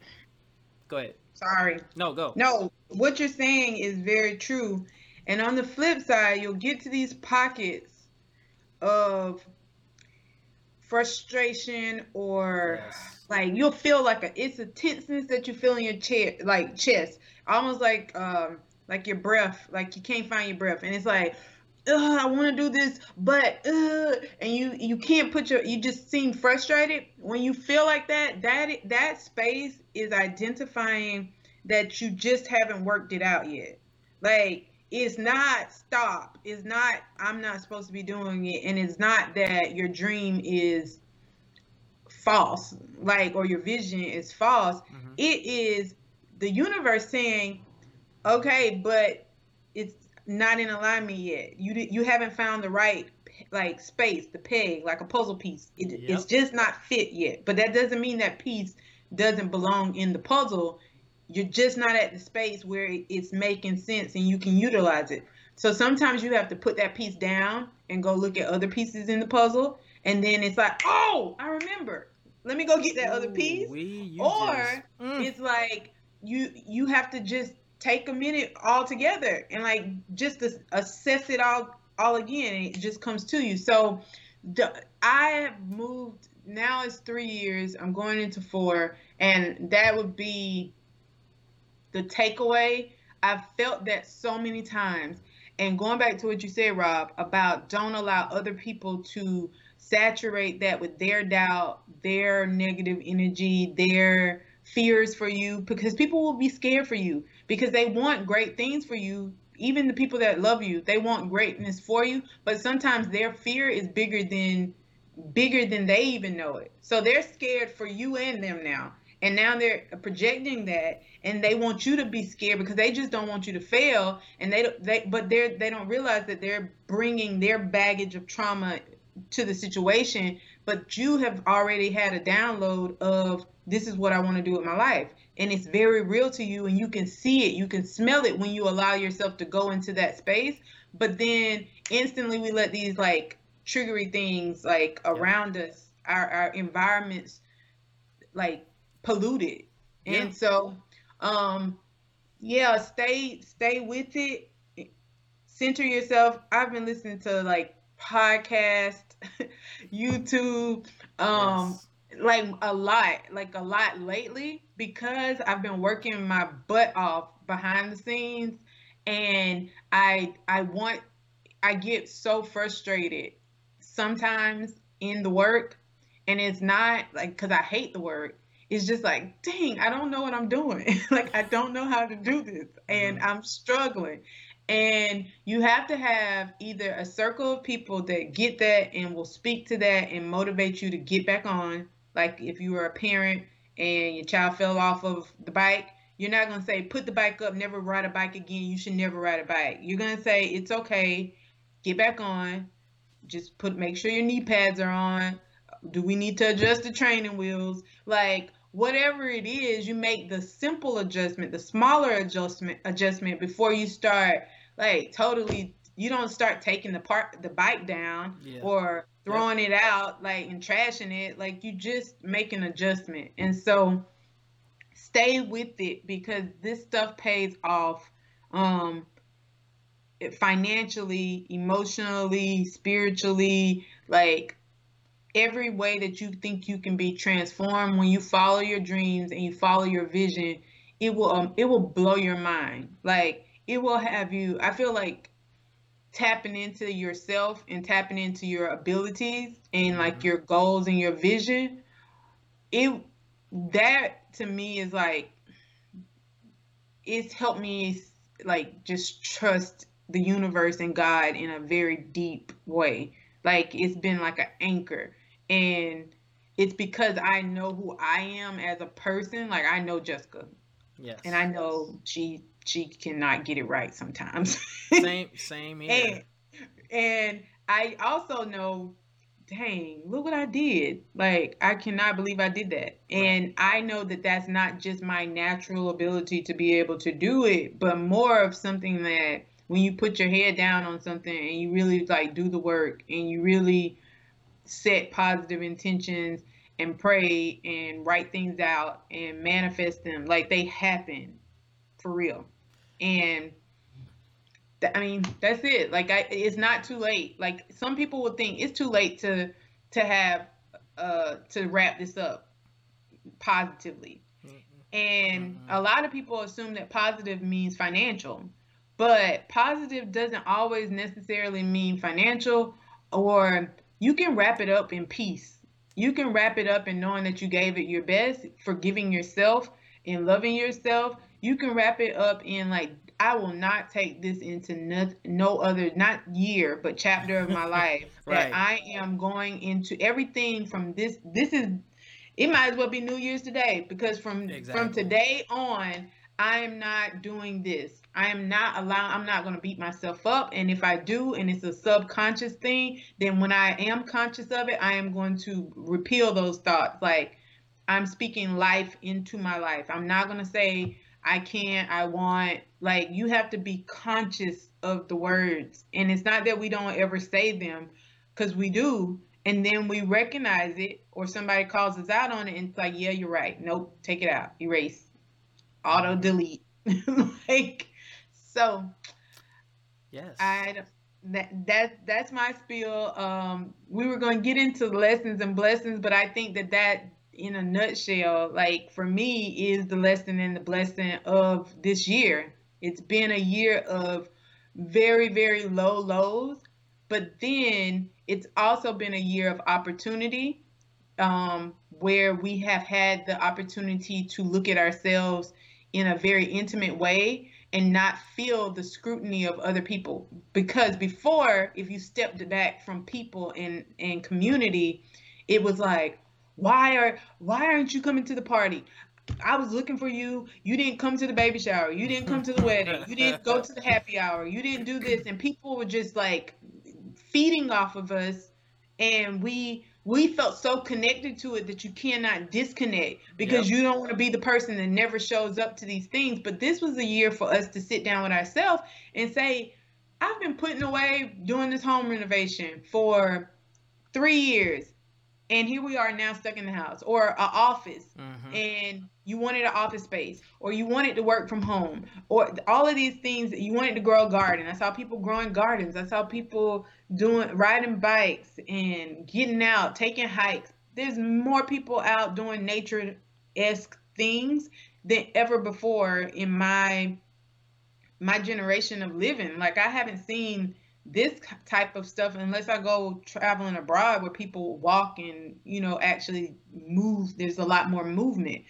go ahead. Sorry. No, go. No, what you're saying is very true and on the flip side, you'll get to these pockets of frustration or yes. like you'll feel like a it's a tenseness that you feel in your chest like chest almost like um like your breath like you can't find your breath and it's like I want to do this, but uh, and you you can't put your you just seem frustrated when you feel like that. That that space is identifying that you just haven't worked it out yet. Like it's not stop. It's not I'm not supposed to be doing it, and it's not that your dream is false, like or your vision is false. Mm-hmm. It is the universe saying, okay, but it's not in alignment yet. You you haven't found the right like space, the peg, like a puzzle piece. It, yep. It's just not fit yet. But that doesn't mean that piece doesn't belong in the puzzle you're just not at the space where it's making sense and you can utilize it. So sometimes you have to put that piece down and go look at other pieces in the puzzle. And then it's like, oh, I remember. Let me go get that Ooh, other piece. We, or just, mm. it's like you you have to just take a minute all together and like just assess it all all again and it just comes to you. So the, I have moved now it's three years. I'm going into four, and that would be the takeaway. I've felt that so many times. And going back to what you said, Rob, about don't allow other people to saturate that with their doubt, their negative energy, their fears for you, because people will be scared for you because they want great things for you. Even the people that love you, they want greatness for you, but sometimes their fear is bigger than bigger than they even know it. So they're scared for you and them now and now they're projecting that and they want you to be scared because they just don't want you to fail. And they they but they're they don't realize that they're bringing their baggage of trauma to the situation. But you have already had a download of this is what I want to do with my life. And it's very real to you and you can see it. You can smell it when you allow yourself to go into that space. But then instantly we let these like triggery things like around us our, our environments like polluted. Yeah. And so um yeah, stay stay with it. Center yourself. I've been listening to like podcast, YouTube, um yes like a lot, like a lot lately because I've been working my butt off behind the scenes and I I want I get so frustrated sometimes in the work and it's not like cuz I hate the work. It's just like, dang, I don't know what I'm doing. like I don't know how to do this and mm-hmm. I'm struggling. And you have to have either a circle of people that get that and will speak to that and motivate you to get back on like if you were a parent and your child fell off of the bike, you're not going to say, put the bike up, never ride a bike again. You should never ride a bike. You're going to say, it's okay, get back on. Just put, make sure your knee pads are on. Do we need to adjust the training wheels? Like, whatever it is, you make the simple adjustment, the smaller adjustment adjustment before you start like totally you don't start taking the part the bike down yeah. or throwing it out like and trashing it. Like you just make an adjustment. And so stay with it because this stuff pays off um financially emotionally spiritually like every way that you think you can be transformed when you follow your dreams and you follow your vision it will um, it will blow your mind like it will have you i feel like tapping into yourself and tapping into your abilities and like mm-hmm. your goals and your vision it that to me is like it's helped me like just trust the universe and God in a very deep way. Like it's been like an anchor. And it's because I know who I am as a person. Like I know Jessica. Yes. And I know she she cannot get it right sometimes. same, same here. And, and I also know, dang, look what I did. Like, I cannot believe I did that. And I know that that's not just my natural ability to be able to do it, but more of something that when you put your head down on something and you really like do the work and you really set positive intentions and pray and write things out and manifest them like they happen for real and th- I mean that's it. Like I, it's not too late. Like some people would think it's too late to to have uh to wrap this up positively. Mm-hmm. And mm-hmm. a lot of people assume that positive means financial, but positive doesn't always necessarily mean financial or you can wrap it up in peace. You can wrap it up in knowing that you gave it your best, forgiving yourself and loving yourself you can wrap it up in like I will not take this into no, no other not year but chapter of my life right. that I am going into everything from this this is it might as well be New Year's today because from exactly. from today on I am not doing this. I am not allowing I'm not going to beat myself up and if I do and it's a subconscious thing then when I am conscious of it I am going to repeal those thoughts like I'm speaking life into my life. I'm not going to say I can't, I want. Like you have to be conscious of the words. And it's not that we don't ever say them because we do. And then we recognize it or somebody calls us out on it and it's like, yeah, you're right. Nope, take it out. Erase. Auto delete. like so Yes. I that that that's my spiel. Um we were going to get into lessons and blessings, but I think that that in a nutshell, like for me, is the lesson and the blessing of this year. It's been a year of very, very low lows, but then it's also been a year of opportunity um, where we have had the opportunity to look at ourselves in a very intimate way and not feel the scrutiny of other people. Because before, if you stepped back from people and, and community, it was like, why are why aren't you coming to the party? I was looking for you. You didn't come to the baby shower. You didn't come to the wedding. You didn't go to the happy hour. You didn't do this. And people were just like feeding off of us. And we we felt so connected to it that you cannot disconnect because yep. you don't want to be the person that never shows up to these things. But this was a year for us to sit down with ourselves and say, I've been putting away doing this home renovation for three years and here we are now stuck in the house or an office mm-hmm. and you wanted an office space or you wanted to work from home or all of these things you wanted to grow a garden. I saw people growing gardens. I saw people doing riding bikes and getting out taking hikes. There's more people out doing nature-esque things than ever before in my my generation of living. Like i haven't seen this type of stuff unless I go traveling abroad where people walk and you know actually move. There's a lot more movement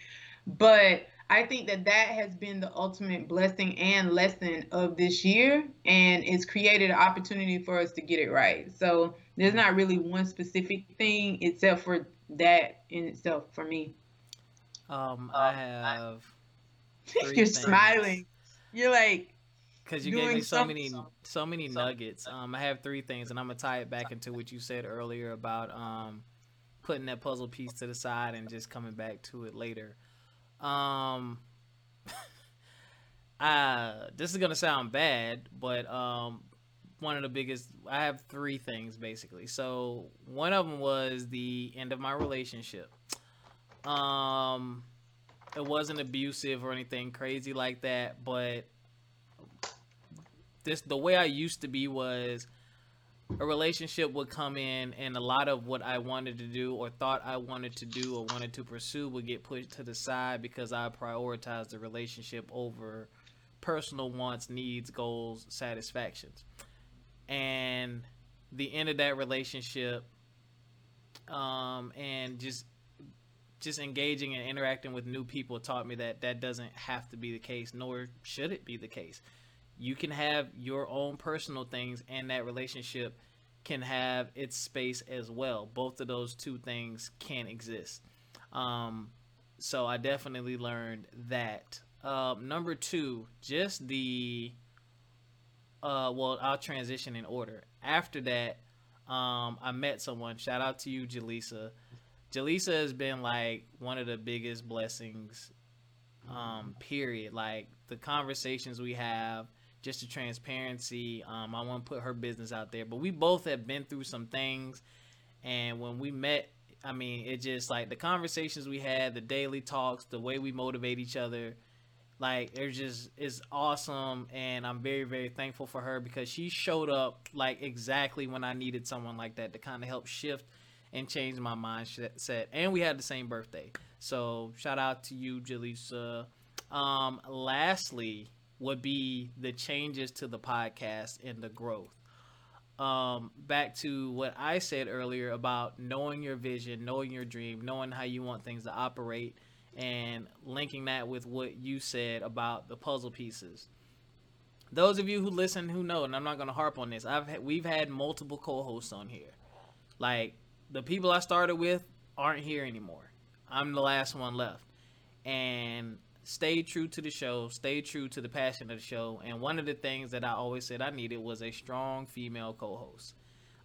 but I think that that has been the ultimate blessing and lesson of this year and it's created an opportunity for us to get it right so there's not really one specific thing except for that in itself for me um I have you're things. smiling you're like because you gave me so many so many nuggets. Um, I have three things, and I'm gonna tie it back into what you said earlier about um, putting that puzzle piece to the side and just coming back to it later. Um, uh, this is gonna sound bad, but um, one of the biggest. I have three things basically. So one of them was the end of my relationship. Um, it wasn't abusive or anything crazy like that, but this the way I used to be was a relationship would come in and a lot of what I wanted to do or thought I wanted to do or wanted to pursue would get pushed to the side because I prioritized the relationship over personal wants, needs, goals, satisfactions. And the end of that relationship um, and just just engaging and interacting with new people taught me that that doesn't have to be the case nor should it be the case you can have your own personal things and that relationship can have its space as well. Both of those two things can exist. Um, so i definitely learned that. Um, number two just the uh, well i'll transition in order. After that um, i met someone. Shout out to you jaleesa. Jaleesa has been like one of the biggest blessings um, period. Like the conversations we have just the transparency. Um, I want to put her business out there, but we both have been through some things, and when we met, I mean, it just like the conversations we had, the daily talks, the way we motivate each other, like it just is awesome, and I'm very very thankful for her because she showed up like exactly when I needed someone like that to kind of help shift and change my mindset. And we had the same birthday, so shout out to you, Jaleesa. Um, lastly, would be the changes to the podcast and the growth. Um, back to what I said earlier about knowing your vision, knowing your dream, knowing how you want things to operate, and linking that with what you said about the puzzle pieces. Those of you who listen who know, and I'm not going to harp on this. I've had, we've had multiple co-hosts on here. Like the people I started with aren't here anymore. I'm the last one left, and stayed true to the show, stay true to the passion of the show. And one of the things that I always said I needed was a strong female co host.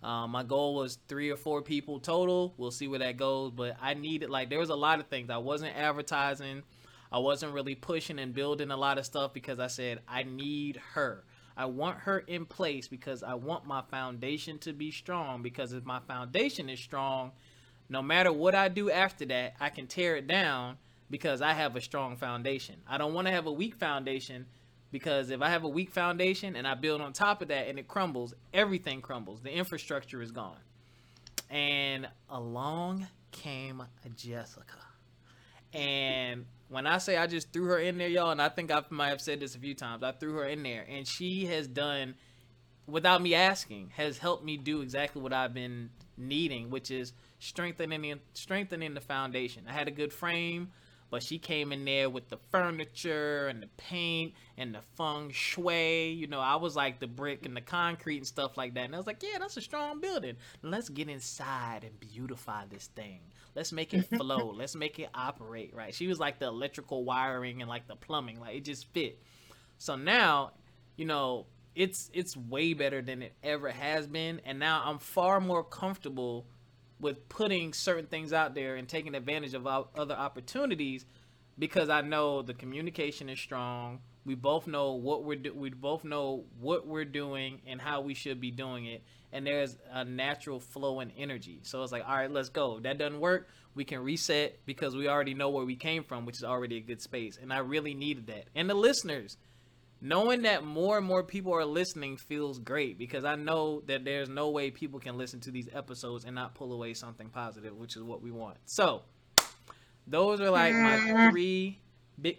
Um, my goal was three or four people total. We'll see where that goes. But I needed, like, there was a lot of things. I wasn't advertising, I wasn't really pushing and building a lot of stuff because I said, I need her. I want her in place because I want my foundation to be strong. Because if my foundation is strong, no matter what I do after that, I can tear it down because I have a strong foundation. I don't want to have a weak foundation because if I have a weak foundation and I build on top of that and it crumbles, everything crumbles. The infrastructure is gone. And along came Jessica. And when I say I just threw her in there, y'all, and I think I might have said this a few times, I threw her in there, and she has done, without me asking, has helped me do exactly what I've been needing, which is strengthening strengthening the foundation. I had a good frame but she came in there with the furniture and the paint and the feng shui. You know, I was like the brick and the concrete and stuff like that. And I was like, yeah, that's a strong building. Let's get inside and beautify this thing. Let's make it flow. Let's make it operate right. She was like the electrical wiring and like the plumbing. Like it just fit. So now, you know, it's it's way better than it ever has been. And now I'm far more comfortable with putting certain things out there and taking advantage of other opportunities because I know the communication is strong, We both know what we're do- we both know what we're doing and how we should be doing it. And there's a natural flow and energy. So it's like, all right, let's go. That doesn't work, we can reset because we already know where we came from, which is already a good space. And I really needed that. And the listeners, knowing that more and more people are listening feels great because I know that there's no way people can listen to these episodes and not pull away something positive, which is what we want. So, those are like my Mm. three big.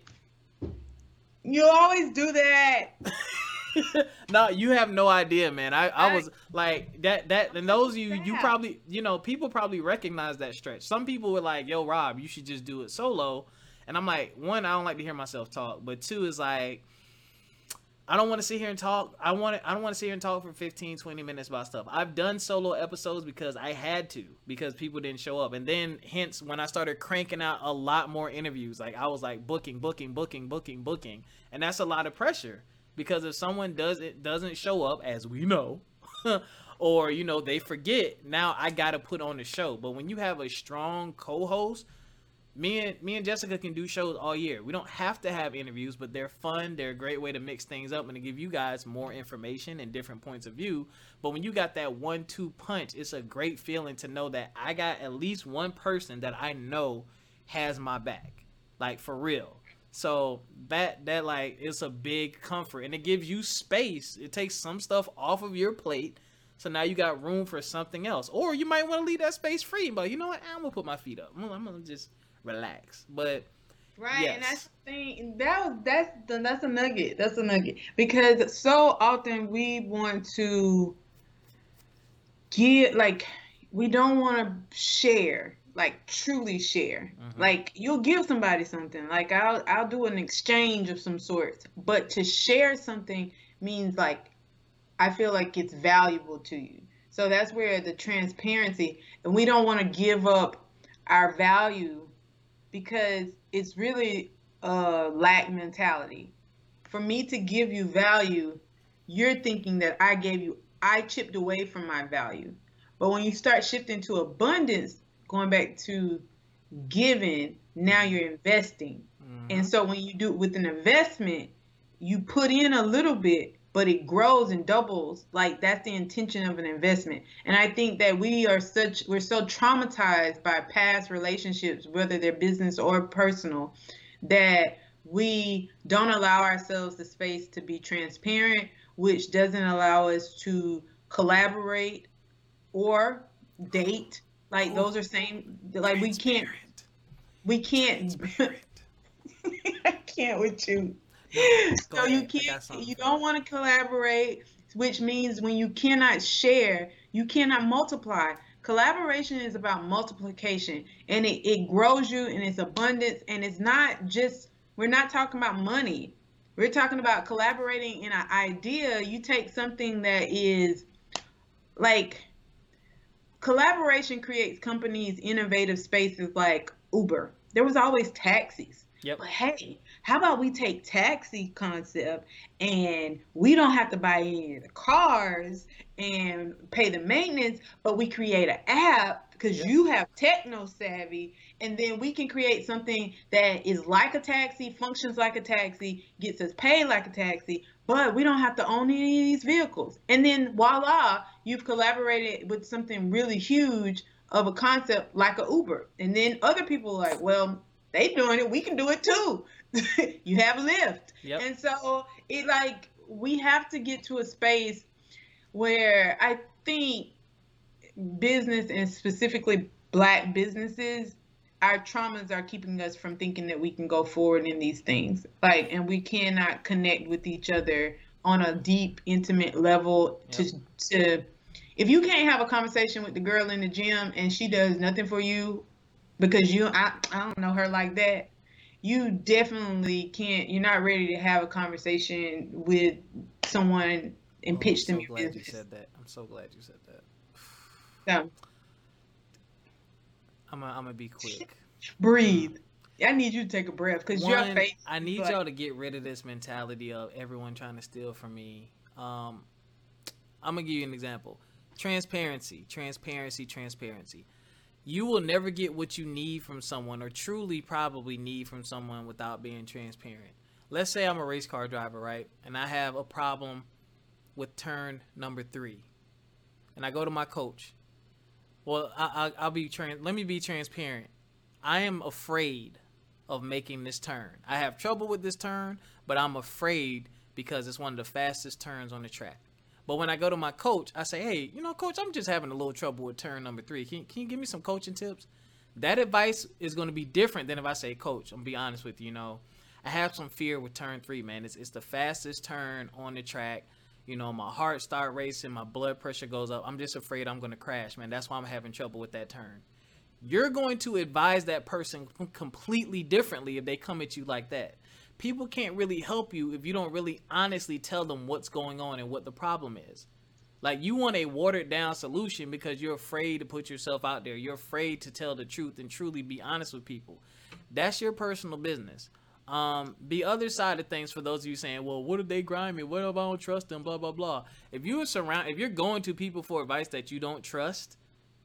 You always do that. no, you have no idea, man. I, I was like that that and those you you probably you know people probably recognize that stretch. Some people were like, "Yo, Rob, you should just do it solo," and I'm like, one, I don't like to hear myself talk, but two is like. I don't want to sit here and talk. I want to, I don't want to sit here and talk for 15, 20 minutes about stuff. I've done solo episodes because I had to because people didn't show up. And then hence when I started cranking out a lot more interviews, like I was like booking, booking, booking, booking, booking. And that's a lot of pressure because if someone does it doesn't show up as we know or you know they forget, now I got to put on the show. But when you have a strong co-host me and me and Jessica can do shows all year. We don't have to have interviews, but they're fun. They're a great way to mix things up and to give you guys more information and different points of view. But when you got that one-two punch, it's a great feeling to know that I got at least one person that I know has my back, like for real. So that that like it's a big comfort and it gives you space. It takes some stuff off of your plate. So now you got room for something else. Or you might want to leave that space free, but you know what? I'm gonna put my feet up. I'm gonna, just relax. But Right, and Yes. that's the thing. That was that's the, that's a nugget. That's a nugget because so often we want to give like we don't want to share, like truly share. Mhm. Like you'll give somebody something. Like I'll I'll do an exchange of some sorts, but to share something means like I feel like it's valuable to you. So that's where the transparency, and we don't want to give up our value because it's really a lack mentality. For me to give you value, you're thinking that I gave you, I chipped away from my value. But when you start shifting to abundance, going back to giving, now you're investing. mhm. And so when you do it with an investment, you put in a little bit, but it grows and doubles. Like that's the intention of an investment. And I think that we are such we're so traumatized by past relationships, whether they're business or personal, that we don't allow ourselves the space to be transparent, which doesn't allow us to collaborate or date. Like those are same like we can't we can't. I can't with you. So you ahead. Got can't you don't want to collaborate, which means when you cannot share, you cannot multiply. Collaboration is about multiplication and it, it grows you and it's abundance and it's not just we're not talking about money. We're talking about collaborating in an idea. You take something that is like collaboration creates companies innovative spaces like Uber. There was always taxis. Yep. But hey, how about we take taxi concept and we don't have to buy any of the cars and pay the maintenance, but we create an app because you have techno savvy, and then we can create something that is like a taxi, functions like a taxi, gets us paid like a taxi, but we don't have to own any of these vehicles. And then voila, you've collaborated with something really huge of a concept like a Uber. And then other people are like, well, they doing it, we can do it too. you have lived. Yep. And so it like we have to get to a space where I think business and specifically black businesses our traumas are keeping us from thinking that we can go forward in these things like and we cannot connect with each other on a deep intimate level to to if you can't have a conversation with the girl in the gym and she does nothing for you because you I, I don't know her like that you definitely can't you're not ready to have a conversation with someone and Oh, pitch I'm them so your glad you said that. I'm so glad you said that. so I'm gonna be quick. breathe i need you to take a breath because your face I need like- y'all to get rid of this mentality of everyone trying to steal from me. Um, I'm gonna give you an example. Transparency, transparency, transparency. You will never get what you need from someone, or truly probably need from someone, without being transparent. let's say I'm a race car driver, right? And I have a problem with turn number three, and I go to my coach. Well, I, will be trans. Let me be transparent. I am afraid of making this turn. I have trouble with this turn, but I'm afraid because it's one of the fastest turns on the track. But when I go to my coach, I say, "Hey, you know, coach, I'm just having a little trouble with turn number three. Can, can you give me some coaching tips?" That advice is going to be different than if I say, "Coach, I'm gonna be honest with you. You know, I have some fear with turn three, man. It's it's the fastest turn on the track. You know, my heart start racing, my blood pressure goes up. I'm just afraid I'm going to crash, man. That's why I'm having trouble with that turn. You're going to advise that person completely differently if they come at you like that. People can't really help you if you don't really honestly tell them what's going on and what the problem is. Like you want a watered down solution because you're afraid to put yourself out there. You're afraid to tell the truth and truly be honest with people. That's your personal business. Um, the other side of things for those of you saying, well, what if they grind me? What if I don't trust them? Blah blah blah. If you are surround, if you're going to people for advice that you don't trust,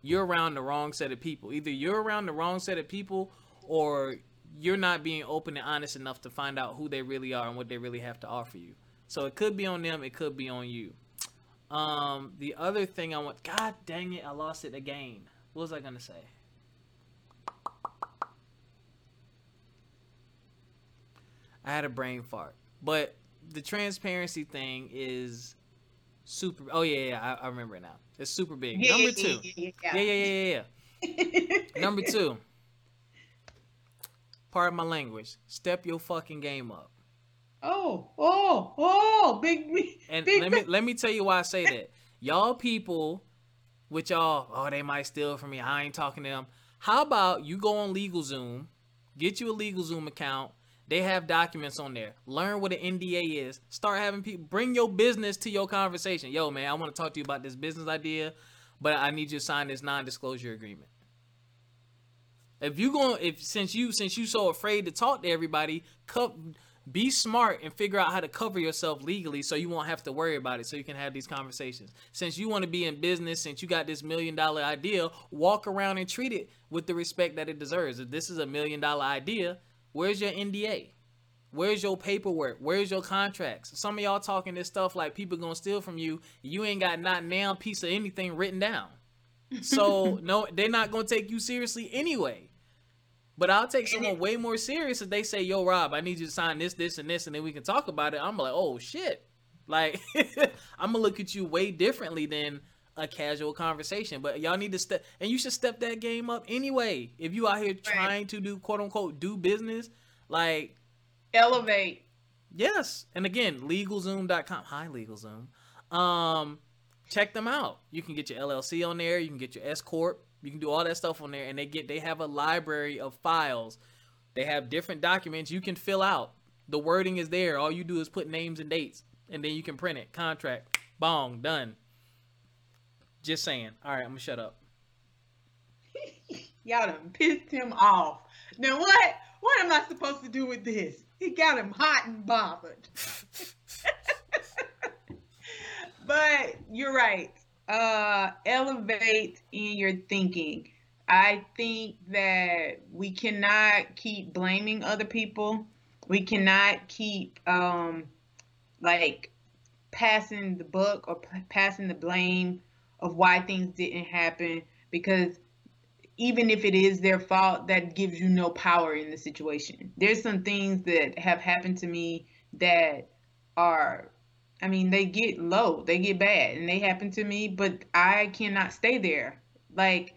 you're around the wrong set of people. Either you're around the wrong set of people, or you're not being open and honest enough to find out who they really are and what they really have to offer you. So it could be on them, it could be on you. Um, the other thing I want, God dang it, I lost it again. What was I gonna say? I had a brain fart. But the transparency thing is super. Oh yeah, yeah, I, I remember it now. It's super big. Number two. Yeah, yeah, yeah, yeah. yeah, yeah. Number two. Part of my language. Step your fucking game up. Oh, oh, oh, big, me. And big, let me let me tell you why I say that. Y'all people, with y'all, oh, they might steal from me. I ain't talking to them. How about you go on LegalZoom, get you a LegalZoom account, they have documents on there. Learn what an NDA is. Start having people bring your business to your conversation. Yo, man, I want to talk to you about this business idea, but I need you to sign this non-disclosure agreement. If you going if since you since you so afraid to talk to everybody, co- be smart and figure out how to cover yourself legally so you won't have to worry about it so you can have these conversations. Since you want to be in business, since you got this million dollar idea, walk around and treat it with the respect that it deserves. If this is a million dollar idea, Where's your NDA? Where's your paperwork? Where's your contracts? Some of y'all talking this stuff like people gonna steal from you. You ain't got not now piece of anything written down. So no, they're not gonna take you seriously anyway. But I'll take someone way more serious if they say, "Yo, Rob, I need you to sign this, this, and this, and then we can talk about it." I'm like, "Oh shit!" Like I'm gonna look at you way differently than a casual conversation. But y'all need to step, and you should step that game up anyway. If you out here right. trying to do quote unquote do business, like elevate. Yes, and again, LegalZoom.com. Hi, LegalZoom. Um, check them out. You can get your LLC on there. You can get your S corp. You can do all that stuff on there, and they get they have a library of files. They have different documents you can fill out. The wording is there. All you do is put names and dates, and then you can print it. Contract. Bong. Done. Just saying. All right, I'm gonna shut up. Y'all done pissed him off. Now what? What am I supposed to do with this? He got him hot and bothered. but you're right. Uh, elevate in your thinking. I think that we cannot keep blaming other people. We cannot keep um, like passing the buck or p- passing the blame of why things didn't happen because even if it is their fault, that gives you no power in the situation. There's some things that have happened to me that are, I mean, they get low, they get bad, and they happen to me, but I cannot stay there. Like,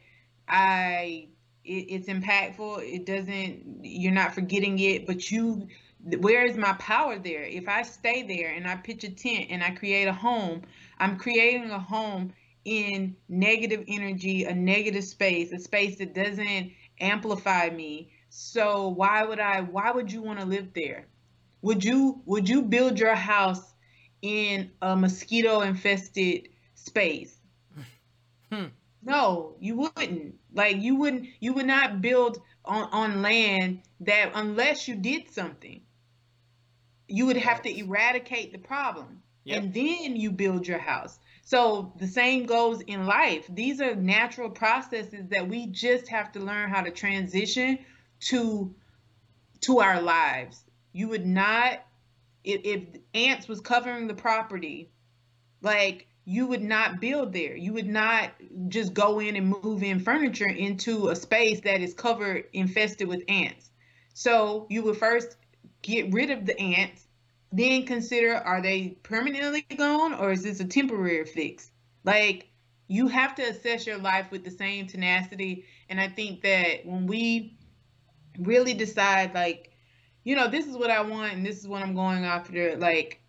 I, it, it's impactful. It doesn't, you're not forgetting it, but you, where is my power there? If I stay there and I pitch a tent and I create a home, I'm creating a home in negative energy, a negative space, a space that doesn't amplify me. So why would I why would you want to live there? Would you would you build your house in a mosquito infested space? Hmm. No, you wouldn't. Like you wouldn't you would not build on, on land that unless you did something. You would have to eradicate the problem. Yep. And then you build your house. So the same goes in life. These are natural processes that we just have to learn how to transition to to our lives. You would not if, if ants was covering the property, like you would not build there. You would not just go in and move in furniture into a space that is covered, infested with ants. So you would first get rid of the ants, then consider are they permanently gone or is this a temporary fix? Like you have to assess your life with the same tenacity. And I think that when we really decide, like, you know, this is what I want and this is what I'm going after, like,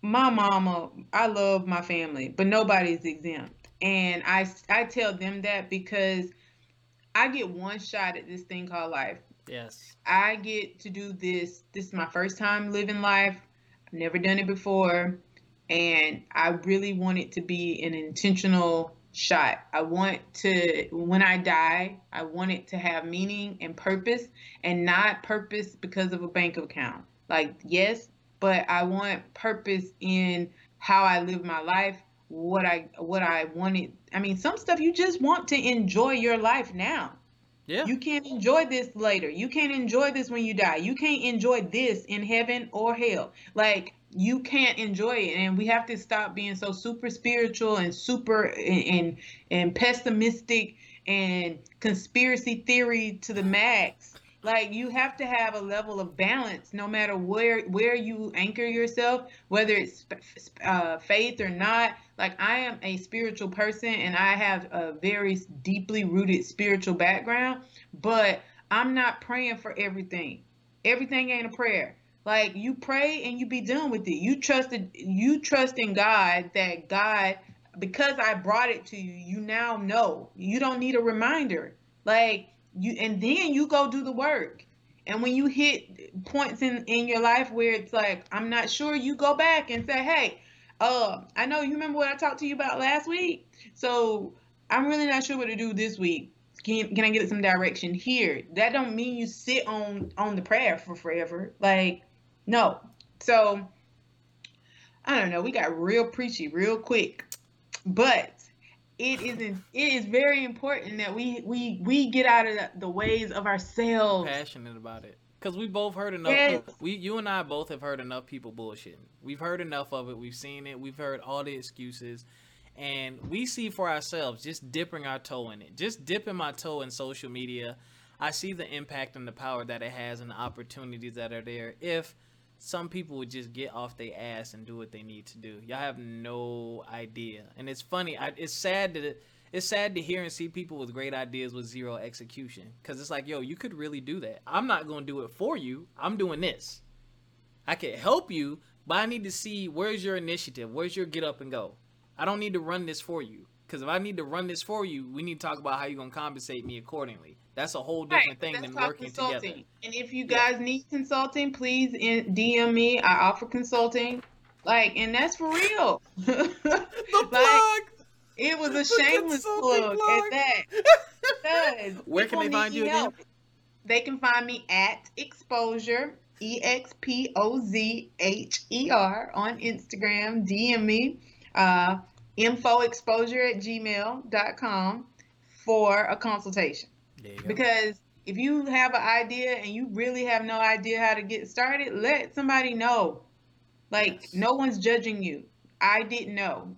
my mama, I love my family, but nobody's exempt. And I, I tell them that because I get one shot at this thing called life. Yes. I get to do this. This is my first time living life. I've never done it before. And I really want it to be an intentional shot. I want to, when I die, I want it to have meaning and purpose and not purpose because of a bank account. Like, yes, but I want purpose in how I live my life, what I what I wanted. I mean, some stuff you just want to enjoy your life now. Yeah. You can't enjoy this later. You can't enjoy this when you die. You can't enjoy this in heaven or hell. Like you can't enjoy it. And we have to stop being so super spiritual and super and and, and pessimistic and conspiracy theory to the max. Like you have to have a level of balance no matter where where you anchor yourself whether it's uh, faith or not. Like i am a spiritual person and i have a very deeply rooted spiritual background but i'm not praying for everything. Everything ain't a prayer like you pray and you be done with it. You trusted you trust in god that god because i brought it to you you now know. You don't need a reminder. Like you and then you go do the work. And when you hit points in in your life where it's like i'm not sure you go back and say hey uh i know you remember what i talked to you about last week? So i'm really not sure what to do this week. Can, can i get some direction here? That don't mean you sit on on the prayer for forever. Like no so i don't know we got real preachy real quick but it is in, it is very important that we we we get out of the, the ways of ourselves. Passionate about it because we both heard enough. Yes. We you and I both have heard enough people bullshitting. We've heard enough of it. We've seen it. We've heard all the excuses, and we see for ourselves just dipping our toe in it. Just dipping my toe in social media. I see the impact and the power that it has and the opportunities that are there if some people would just get off their ass and do what they need to do. Y'all have no idea, and it's funny. I, it's sad it, it's sad to hear and see people with great ideas with zero execution. Cause it's like, yo, you could really do that. I'm not gonna do it for you. I'm doing this. I can help you, but I need to see where's your initiative, where's your get up and go. I don't need to run this for you. Because if I need to run this for you, we need to talk about how you're gonna compensate me accordingly. That's a whole different right, thing than working consulting. together. And if you guys yeah. need consulting, please DM me. I offer consulting. Like, and that's for real. the like, plug. It was a the shameless plug, plug, at that. Where can they find you help. again? They can find me at Expozher, E X P O Z H E R on Instagram. DM me. Uh, infoexposure at gmail.com for a consultation. Because if you have an idea and you really have no idea how to get started, let somebody know. Like, yes. no one's judging you. I didn't know.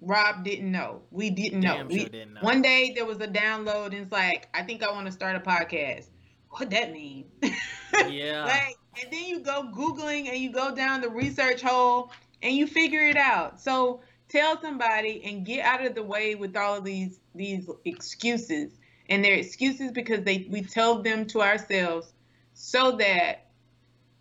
Rob didn't know. We didn't know. We, didn't know. One day there was a download and it's like, I think I want to start a podcast. What that mean? Yeah. like, and then you go Googling and you go down the research hole and you figure it out. So tell somebody and get out of the way with all of these these excuses. And they're excuses because they we tell them to ourselves so that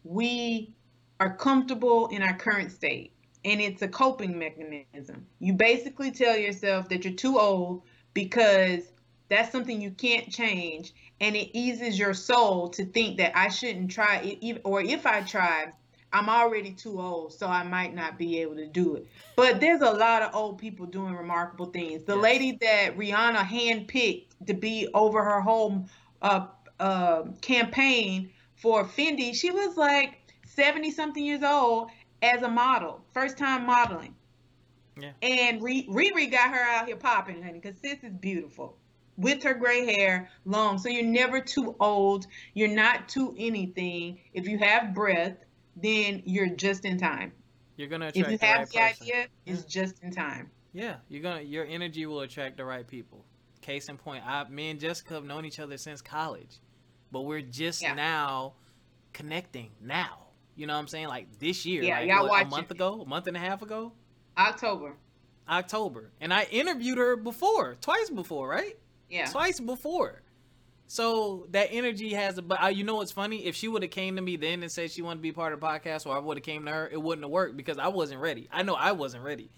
we are comfortable in our current state. And it's a coping mechanism. You basically tell yourself that you're too old because that's something you can't change. And it eases your soul to think that i shouldn't try it or if i try I'm already too old, so I might not be able to do it. But there's a lot of old people doing remarkable things. The yes. lady that Rihanna handpicked to be over her whole uh, uh, campaign for Fendi, she was like 70 something years old as a model, first time modeling. Yeah. And Riri got her out here popping, honey, because sis is beautiful with her gray hair long. So you're never too old. You're not too anything. If you have breath, then you're just in time. You're gonna attract If you the have right the idea, it's just in time. Yeah, you're gonna your energy will attract the right people. Case in point, I me and Jessica have known each other since college, but we're just Yeah. now connecting now. You know what I'm saying? Like this year, Yeah, like y'all what, a month it. ago, a month and a half ago, October. October, and I interviewed her before, twice before, right? Yeah. Twice before. So that energy has a. But uh, you know what's funny? If she would have came to me then and said she wanted to be part of the podcast, or I would have came to her, it wouldn't have worked because I wasn't ready. I know I wasn't ready.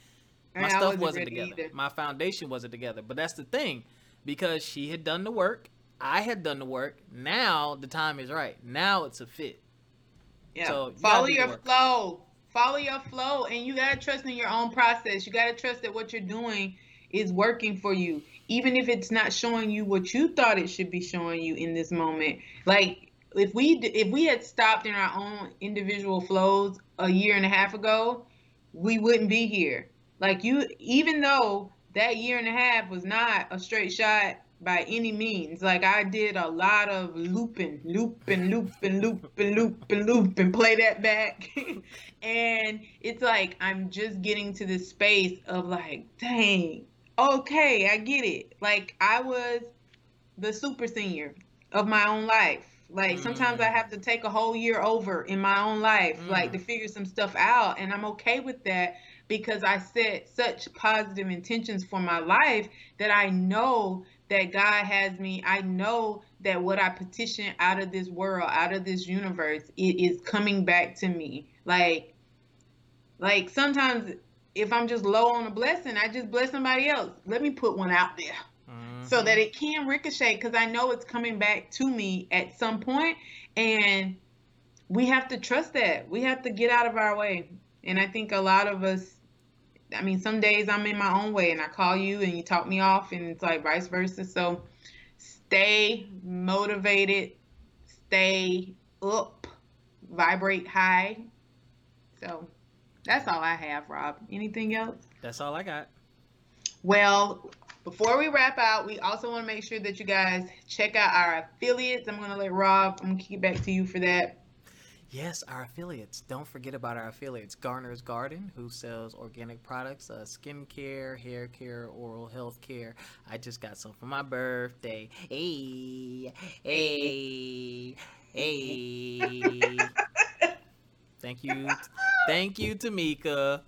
my And stuff wasn't wasn't together. either. My foundation wasn't together. But that's the thing, because she had done the work, I had done the work. Now the time is right. Now it's a fit. Yeah. So, you Follow your work. flow. Follow your flow, and you gotta trust in your own process. You gotta trust that what you're doing is working for you, even if it's not showing you what you thought it should be showing you in this moment. Like if we if we had stopped in our own individual flows a year and a half ago, we wouldn't be here. Like you, even though that year and a half was not a straight shot by any means. Like I did a lot of looping, looping, looping, looping, looping, looping, play that back. and it's like I'm just getting to this space of like, dang, okay, I get it. Like I was the super senior of my own life. Like sometimes I Mm. have to take a whole year over in my own life, like to Mm. figure some stuff out. And I'm okay with that because I set such positive intentions for my life that I know that God has me. I know that what I petition out of this world, out of this universe, it is coming back to me. Like, like sometimes if I'm just low on a blessing, I just bless somebody else. Let me put one out there so Mhm. that it can ricochet because I know it's coming back to me at some point, and we have to trust that. We have to get out of our way, and I think a lot of us. I mean, some days I'm in my own way, and I call you, and you talk me off, and it's like vice versa. So, stay motivated, stay up, vibrate high. So, that's all I have, Rob. Anything else? That's all I got. Well, before we wrap out, we also want to make sure that you guys check out our affiliates. I'm going to let Rob, I'm going to kick it back to you for that. Yes, our affiliates. Don't forget about our affiliates. Garner's Garden, who sells organic products, uh, skincare, hair care, oral health care. I just got some for my birthday. Hey, hey, hey. Thank you. Thank you, Tamika.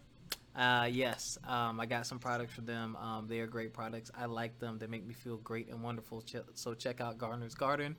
Uh, yes, um, I got some products for them. Um, they are great products. I like them. They make me feel great and wonderful. So check out Garner's Garden.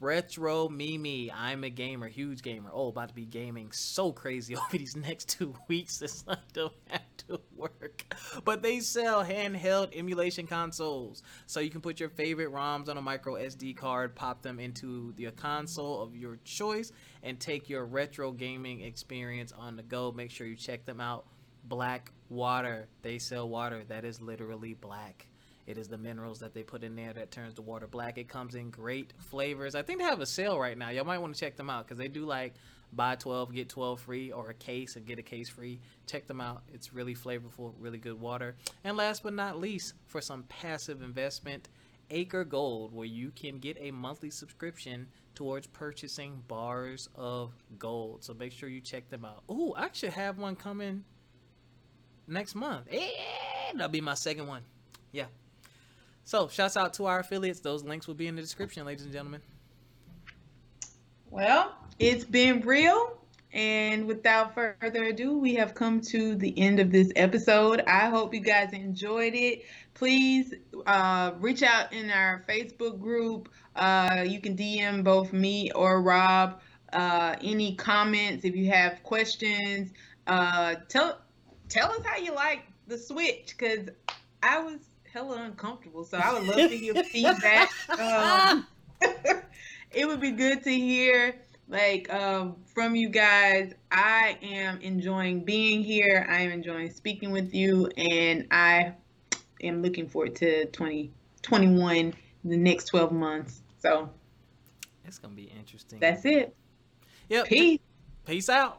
Retro Mimi. I'm a gamer, huge gamer. Oh, about to be gaming so crazy over these next two weeks. It's I don't have to work. But they sell handheld emulation consoles. So you can put your favorite ROMs on a micro SD card, pop them into the console of your choice, and take your retro gaming experience on the go. Make sure you check them out. Black water. They sell water that is literally black. It is the minerals that they put in there that turns the water black. It comes in great flavors. I think they have a sale right now. Y'all might want to check them out because they do like buy 12, get 12 free, or a case and get a case free. Check them out. It's really flavorful, really good water. And last but not least, for some passive investment, Acre Gold, where you can get a monthly subscription towards purchasing bars of gold. So make sure you check them out. Ooh, I should have one coming next month. That'll be my second one. Yeah. So, shouts out to our affiliates. Those links will be in the description, ladies and gentlemen. Well, it's been real. And without further ado, we have come to the end of this episode. I hope you guys enjoyed it. Please uh, reach out in our Facebook group. Uh, you can DM both me or Rob. Uh, any comments, if you have questions, uh, tell tell us how you like the switch because I was hella uncomfortable. So I would love to hear feedback. Um, it would be good to hear like um, from you guys. I am enjoying being here. I am enjoying speaking with you, and I am looking forward to 2021, the next 12 months. So It's going to be interesting. that's it. Yep. Peace. Peace out.